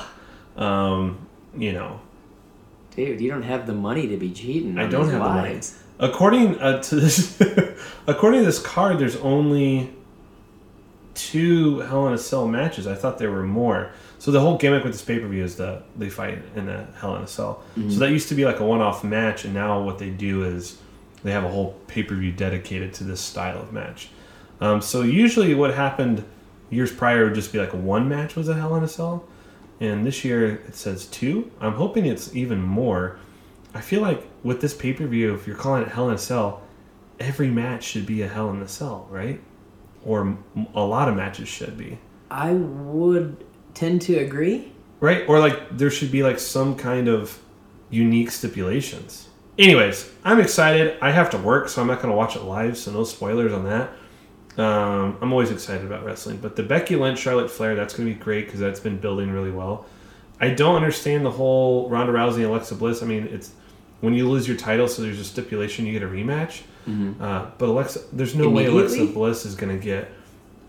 Speaker 2: Um, you know,
Speaker 3: Dude, you don't have the money to be cheating.
Speaker 2: I don't have the money. According uh, to this, according to this card, there's only two Hell in a Cell matches. I thought there were more. So the whole gimmick with this pay per view is that they fight in a Hell in a Cell.
Speaker 3: Mhm.
Speaker 2: So that used to be like a one off match, and now what they do is they have a whole pay per view dedicated to this style of match. Um, so usually, what happened years prior would just be like one match was a Hell in a Cell, and this year it says two. I'm hoping it's even more. I feel like with this pay per view, if you're calling it Hell in a Cell, every match should be a Hell in a Cell, right? Or a lot of matches should be,
Speaker 3: I would tend to agree.
Speaker 2: right? Or like there should be like some kind of unique stipulations. Anyways, I'm excited. I have to work, so I'm not going to watch it live, so no spoilers on that. Um, I'm always excited about wrestling, but the Becky Lynch Charlotte Flair that's going to be great because that's been building really well. I don't understand the whole Ronda Rousey and Alexa Bliss. I mean, it's when you lose your title, so there's a stipulation you get a rematch.
Speaker 3: Mhm.
Speaker 2: Uh, but Alexa, there's no way Alexa Bliss is going to get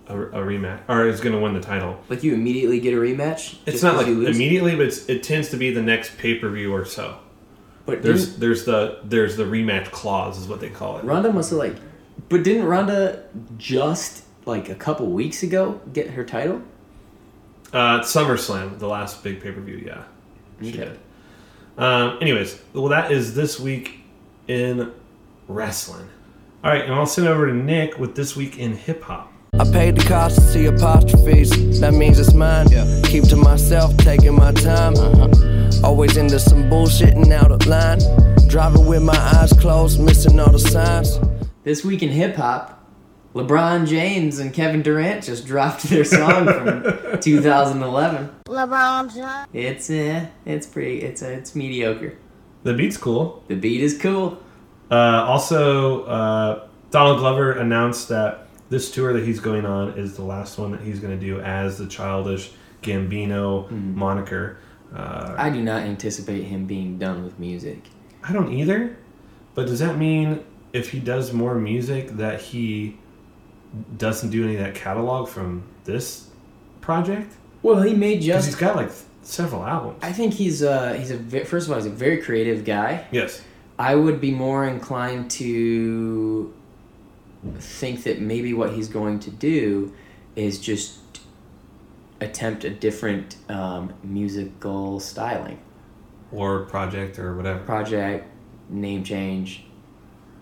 Speaker 2: a, a rematch or is going to win the title.
Speaker 3: Like you immediately get a rematch.
Speaker 2: It's not like immediately, but it's, it tends to be the next pay per view or so.
Speaker 3: But
Speaker 2: There's there's the there's the rematch clause is what they call it.
Speaker 3: Ronda must have like, but didn't Ronda just like a couple weeks ago get her title?
Speaker 2: Uh, SummerSlam, the last big pay per view. Yeah, she
Speaker 3: Okay.
Speaker 2: did. Um, anyways, well, that is this week in wrestling. All right, and I'll send it over to Nick with this week in hip hop.
Speaker 10: I paid the cost to see apostrophes. That means it's mine. Yeah. Keep to myself, taking my time. Always into some bullshitting out of line. Driving with my eyes closed, missing all the signs.
Speaker 3: This week in hip hop, LeBron James and Kevin Durant just dropped their song from 2011.
Speaker 6: LeBron James.
Speaker 3: It's uh, it's pretty, it's uh, it's mediocre.
Speaker 2: The beat's cool.
Speaker 3: The beat is cool.
Speaker 2: Uh, also, uh, Donald Glover announced that this tour that he's going on is the last one that he's going to do as the childish Gambino moniker. Uh,
Speaker 3: I do not anticipate him being done with music.
Speaker 2: I don't either. But does that mean if he does more music that he doesn't do any of that catalog from this project?
Speaker 3: Well, he may just.
Speaker 2: he's got like several albums.
Speaker 3: I think he's uh he's a ve- first of all he's a very creative guy.
Speaker 2: Yes.
Speaker 3: I would be more inclined to think that maybe what he's going to do is just attempt a different um, musical styling.
Speaker 2: Or project or whatever.
Speaker 3: Project, name change.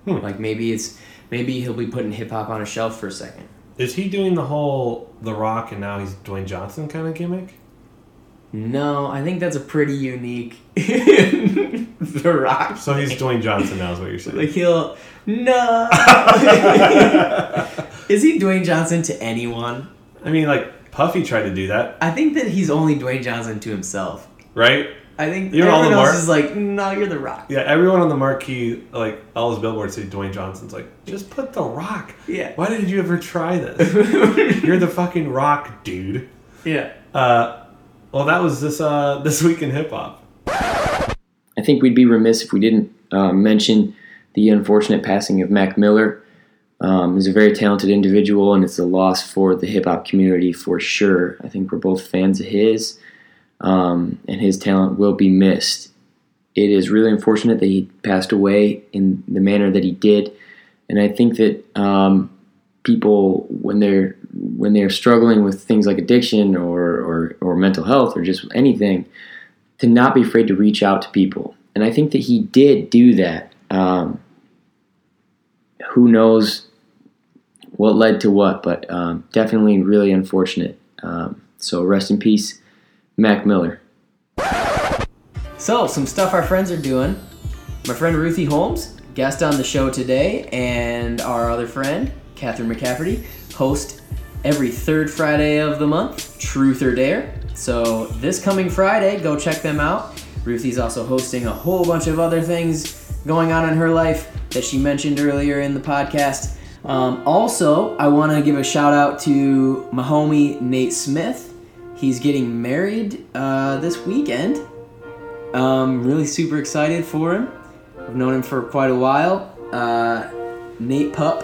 Speaker 2: Hmm.
Speaker 3: Like maybe it's maybe he'll be putting hip hop on a shelf for a second.
Speaker 2: Is he doing the whole The Rock and now he's Dwayne Johnson kind of gimmick?
Speaker 3: No, I think that's a pretty unique The Rock.
Speaker 2: So he's Dwayne Johnson now, is what you're saying.
Speaker 3: Like he'll no. Is he Dwayne Johnson to anyone?
Speaker 2: I mean, like Puffy tried to do that,
Speaker 3: I think that he's only Dwayne Johnson to himself.
Speaker 2: right?
Speaker 3: I think
Speaker 2: You're on
Speaker 3: everyone
Speaker 2: the
Speaker 3: else
Speaker 2: mark.
Speaker 3: is like, no, you're the Rock.
Speaker 2: Yeah, everyone on the marquee, like all his billboards say Dwayne Johnson's like, just put The Rock.
Speaker 3: Yeah.
Speaker 2: Why did you ever try this? You're the fucking Rock, dude.
Speaker 3: Yeah.
Speaker 2: Uh, well, that was this uh this week in hip hop.
Speaker 3: I think we'd be remiss if we didn't uh, mention the unfortunate passing of Mac Miller. Um, he's a very talented individual, and it's a loss for the hip hop community for sure. I think we're both fans of his, um, and his talent will be missed. It is really unfortunate that he passed away in the manner that he did, and I think that um, people, when they're when they're struggling with things like addiction or, or, or mental health or just anything, to not be afraid to reach out to people. And I think that he did do that. Um, who knows what led to what, but um, definitely really unfortunate. Um, so rest in peace, Mac Miller. So, some stuff our friends are doing. My friend Ruthie Holmes, guest on the show today, and our other friend, Catherine McCafferty, host every third Friday of the month, Truth or Dare. So, this coming Friday, go check them out. Ruthie's also hosting a whole bunch of other things going on in her life that she mentioned earlier in the podcast. Um, also, I want to give a shout out to my homie Nate Smith. He's getting married uh, this weekend. Um, really super excited for him. I've known him for quite a while. Uh, Nate Pup,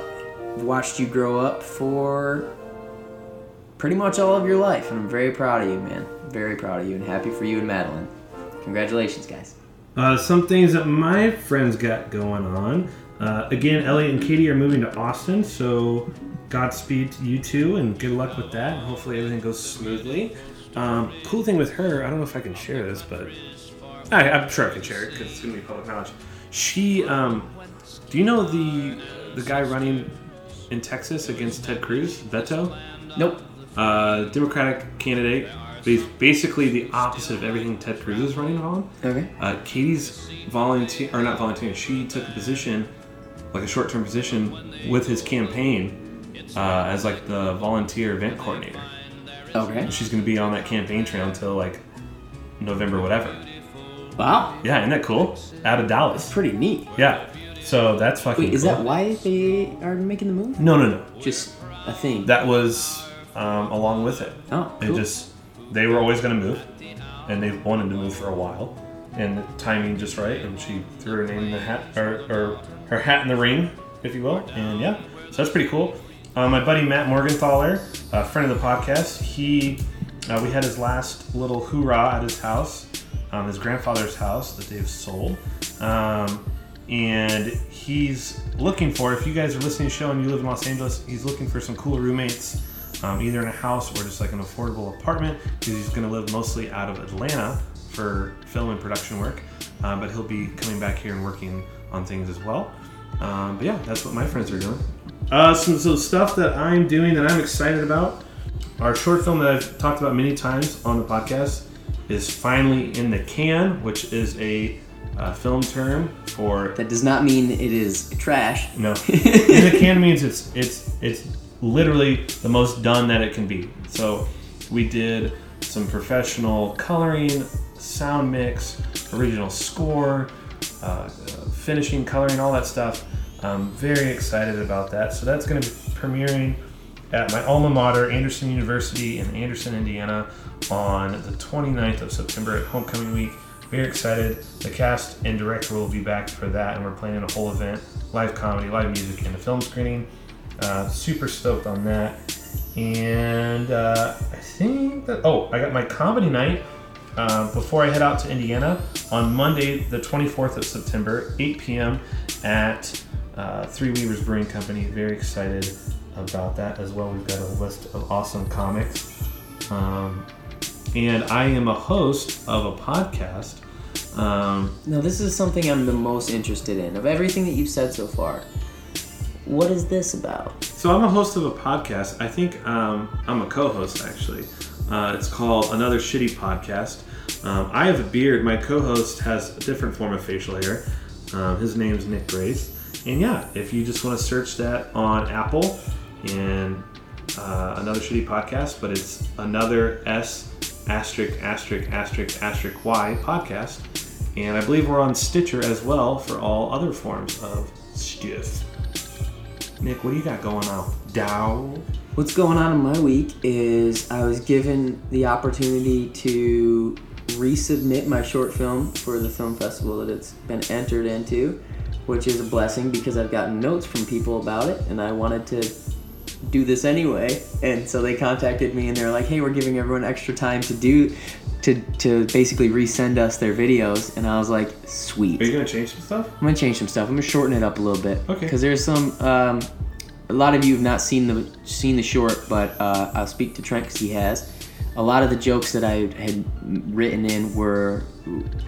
Speaker 3: watched you grow up for pretty much all of your life, and I'm very proud of you, man. Very proud of you, and happy for you and Madeline. Congratulations, guys.
Speaker 2: Uh, some things that my friends got going on. Uh, again, Elliot and Katie are moving to Austin, so Godspeed to you two, and good luck with that. Hopefully, everything goes smoothly. Um, cool thing with her, I don't know if I can share this, but I, I'm sure I can share it because it's going to be public knowledge. She, um, do you know the the guy running in Texas against Ted Cruz, Beto?
Speaker 3: Nope.
Speaker 2: Uh, Democratic candidate, bas- basically the opposite of everything Ted Cruz is running on.
Speaker 3: Okay.
Speaker 2: Uh, Katie's volunteer or not volunteering. She took a position, like a short-term position, with his campaign uh, as like the volunteer event coordinator.
Speaker 3: Okay.
Speaker 2: She's going to be on that campaign trail until like November, whatever.
Speaker 3: Wow.
Speaker 2: Yeah, isn't that cool? Out of Dallas.
Speaker 3: Pretty neat.
Speaker 2: Yeah. So that's fucking.
Speaker 3: Wait, is
Speaker 2: cool.
Speaker 3: that why they are making the move?
Speaker 2: No, no, no.
Speaker 3: Just a thing.
Speaker 2: That was um, along with it.
Speaker 3: Oh,
Speaker 2: They just they were always going to move, and they've wanted to move for a while, and the timing just right, and she threw her name in the hat or, or her hat in the ring, if you will, and yeah, so that's pretty cool. Uh, my buddy Matt Morgenthaler, a friend of the podcast, he uh, we had his last little hoorah at his house, um, his grandfather's house that they've sold. Um, and he's looking for if you guys are listening to the show and you live in Los Angeles, he's looking for some cool roommates, um, either in a house or just like an affordable apartment because he's going to live mostly out of Atlanta for film and production work. Um, but he'll be coming back here and working on things as well. Um, but yeah, that's what my friends are doing. Uh, some so stuff that I'm doing that I'm excited about. Our short film that I've talked about many times on the podcast is finally in the can, which is a uh, film term for
Speaker 3: That does not mean it is trash.
Speaker 2: no. in the can means it's it's it's literally the most done that it can be. So we did some professional coloring, sound mix, original score, uh, uh, finishing, coloring, all that stuff. I'm very excited about that. So that's going to be premiering at my alma mater, Anderson University in Anderson, Indiana, on the 29th of September at Homecoming Week. Very excited. The cast and director will be back for that, and we're planning a whole event live comedy, live music, and a film screening. Uh, super stoked on that. And uh, I think that, oh, I got my comedy night uh, before I head out to Indiana on Monday, the 24th of September, 8 p.m. at uh, Three Weavers Brewing Company. Very excited about that as well. We've got a list of awesome comics. Um, and I am a host of a podcast. Um,
Speaker 3: No, this is something I'm the most interested in. Of everything that you've said so far, what is this about?
Speaker 2: So I'm a host of a podcast. I think um, I'm a co-host actually. Uh, it's called Another Shitty Podcast. Um, I have a beard. My co-host has a different form of facial hair. Um, his name's Nick Grace. And yeah, if you just want to search that on Apple and uh, Another Shitty Podcast, but it's Another S asterisk asterisk asterisk asterisk Y podcast. And I believe we're on Stitcher as well for all other forms of stuff. Nick, what do you got going on? Dow.
Speaker 3: What's going on in my week is I was given the opportunity to resubmit my short film for the film festival that it's been entered into, which is a blessing because I've gotten notes from people about it and I wanted to do this anyway. And so they contacted me and they're like, "Hey, we're giving everyone extra time to do to to basically resend us their videos." And I was like, "Sweet."
Speaker 2: Are you gonna change some stuff?
Speaker 3: I'm gonna change some stuff. I'm gonna shorten it up a little bit.
Speaker 2: Okay.
Speaker 3: Because there's some. Um, a lot of you have not seen the seen the short, but uh, I'll speak to Trent because he has. A lot of the jokes that I had written in were,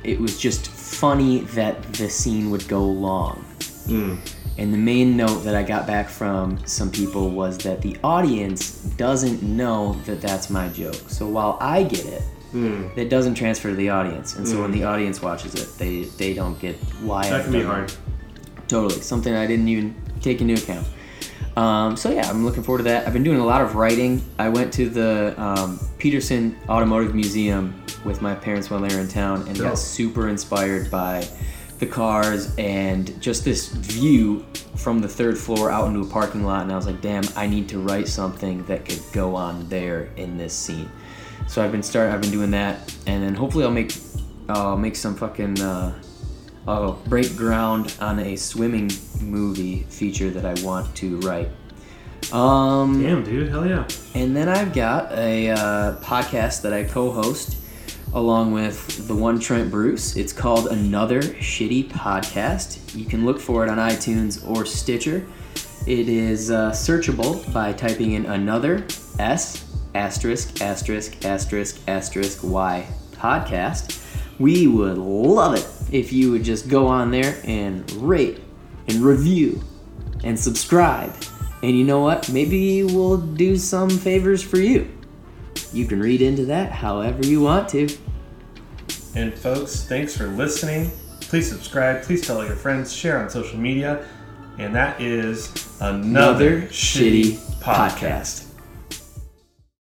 Speaker 3: it was just funny that the scene would go long. Hmm. And the main note that I got back from some people was that the audience doesn't know that that's my joke. So while I get it, hmm. It doesn't transfer to the audience, and so when hmm. the audience watches it, they they don't get why
Speaker 2: That can be hard.
Speaker 3: Totally, something I didn't even take into account. Um, so yeah, I'm looking forward to that. I've been doing a lot of writing. I went to the um, Petersen Automotive Museum with my parents while they were in town, and
Speaker 2: Cool.
Speaker 3: got super inspired by the cars and just this view from the third floor out into a parking lot. And I was like, damn, I need to write something that could go on there in this scene. So I've been start. I've been doing that, and then hopefully I'll make I'll make some fucking uh, I'll break ground on a swimming movie feature that I want to write. Um,
Speaker 2: Damn, dude, hell yeah.
Speaker 3: and then I've got a uh, podcast that I co-host along with the one Trent Bruce. It's called Another Shitty Podcast. You can look for it on iTunes or Stitcher. It is uh, searchable by typing in another S asterisk asterisk asterisk asterisk Y podcast. We would love it if you would just go on there and rate and review and subscribe. And you know what? Maybe we'll do some favors for you. You can read into that however you want to.
Speaker 2: And folks, thanks for listening. Please subscribe. Please tell all your friends. Share on social media. And that is another,
Speaker 3: Another shitty podcast.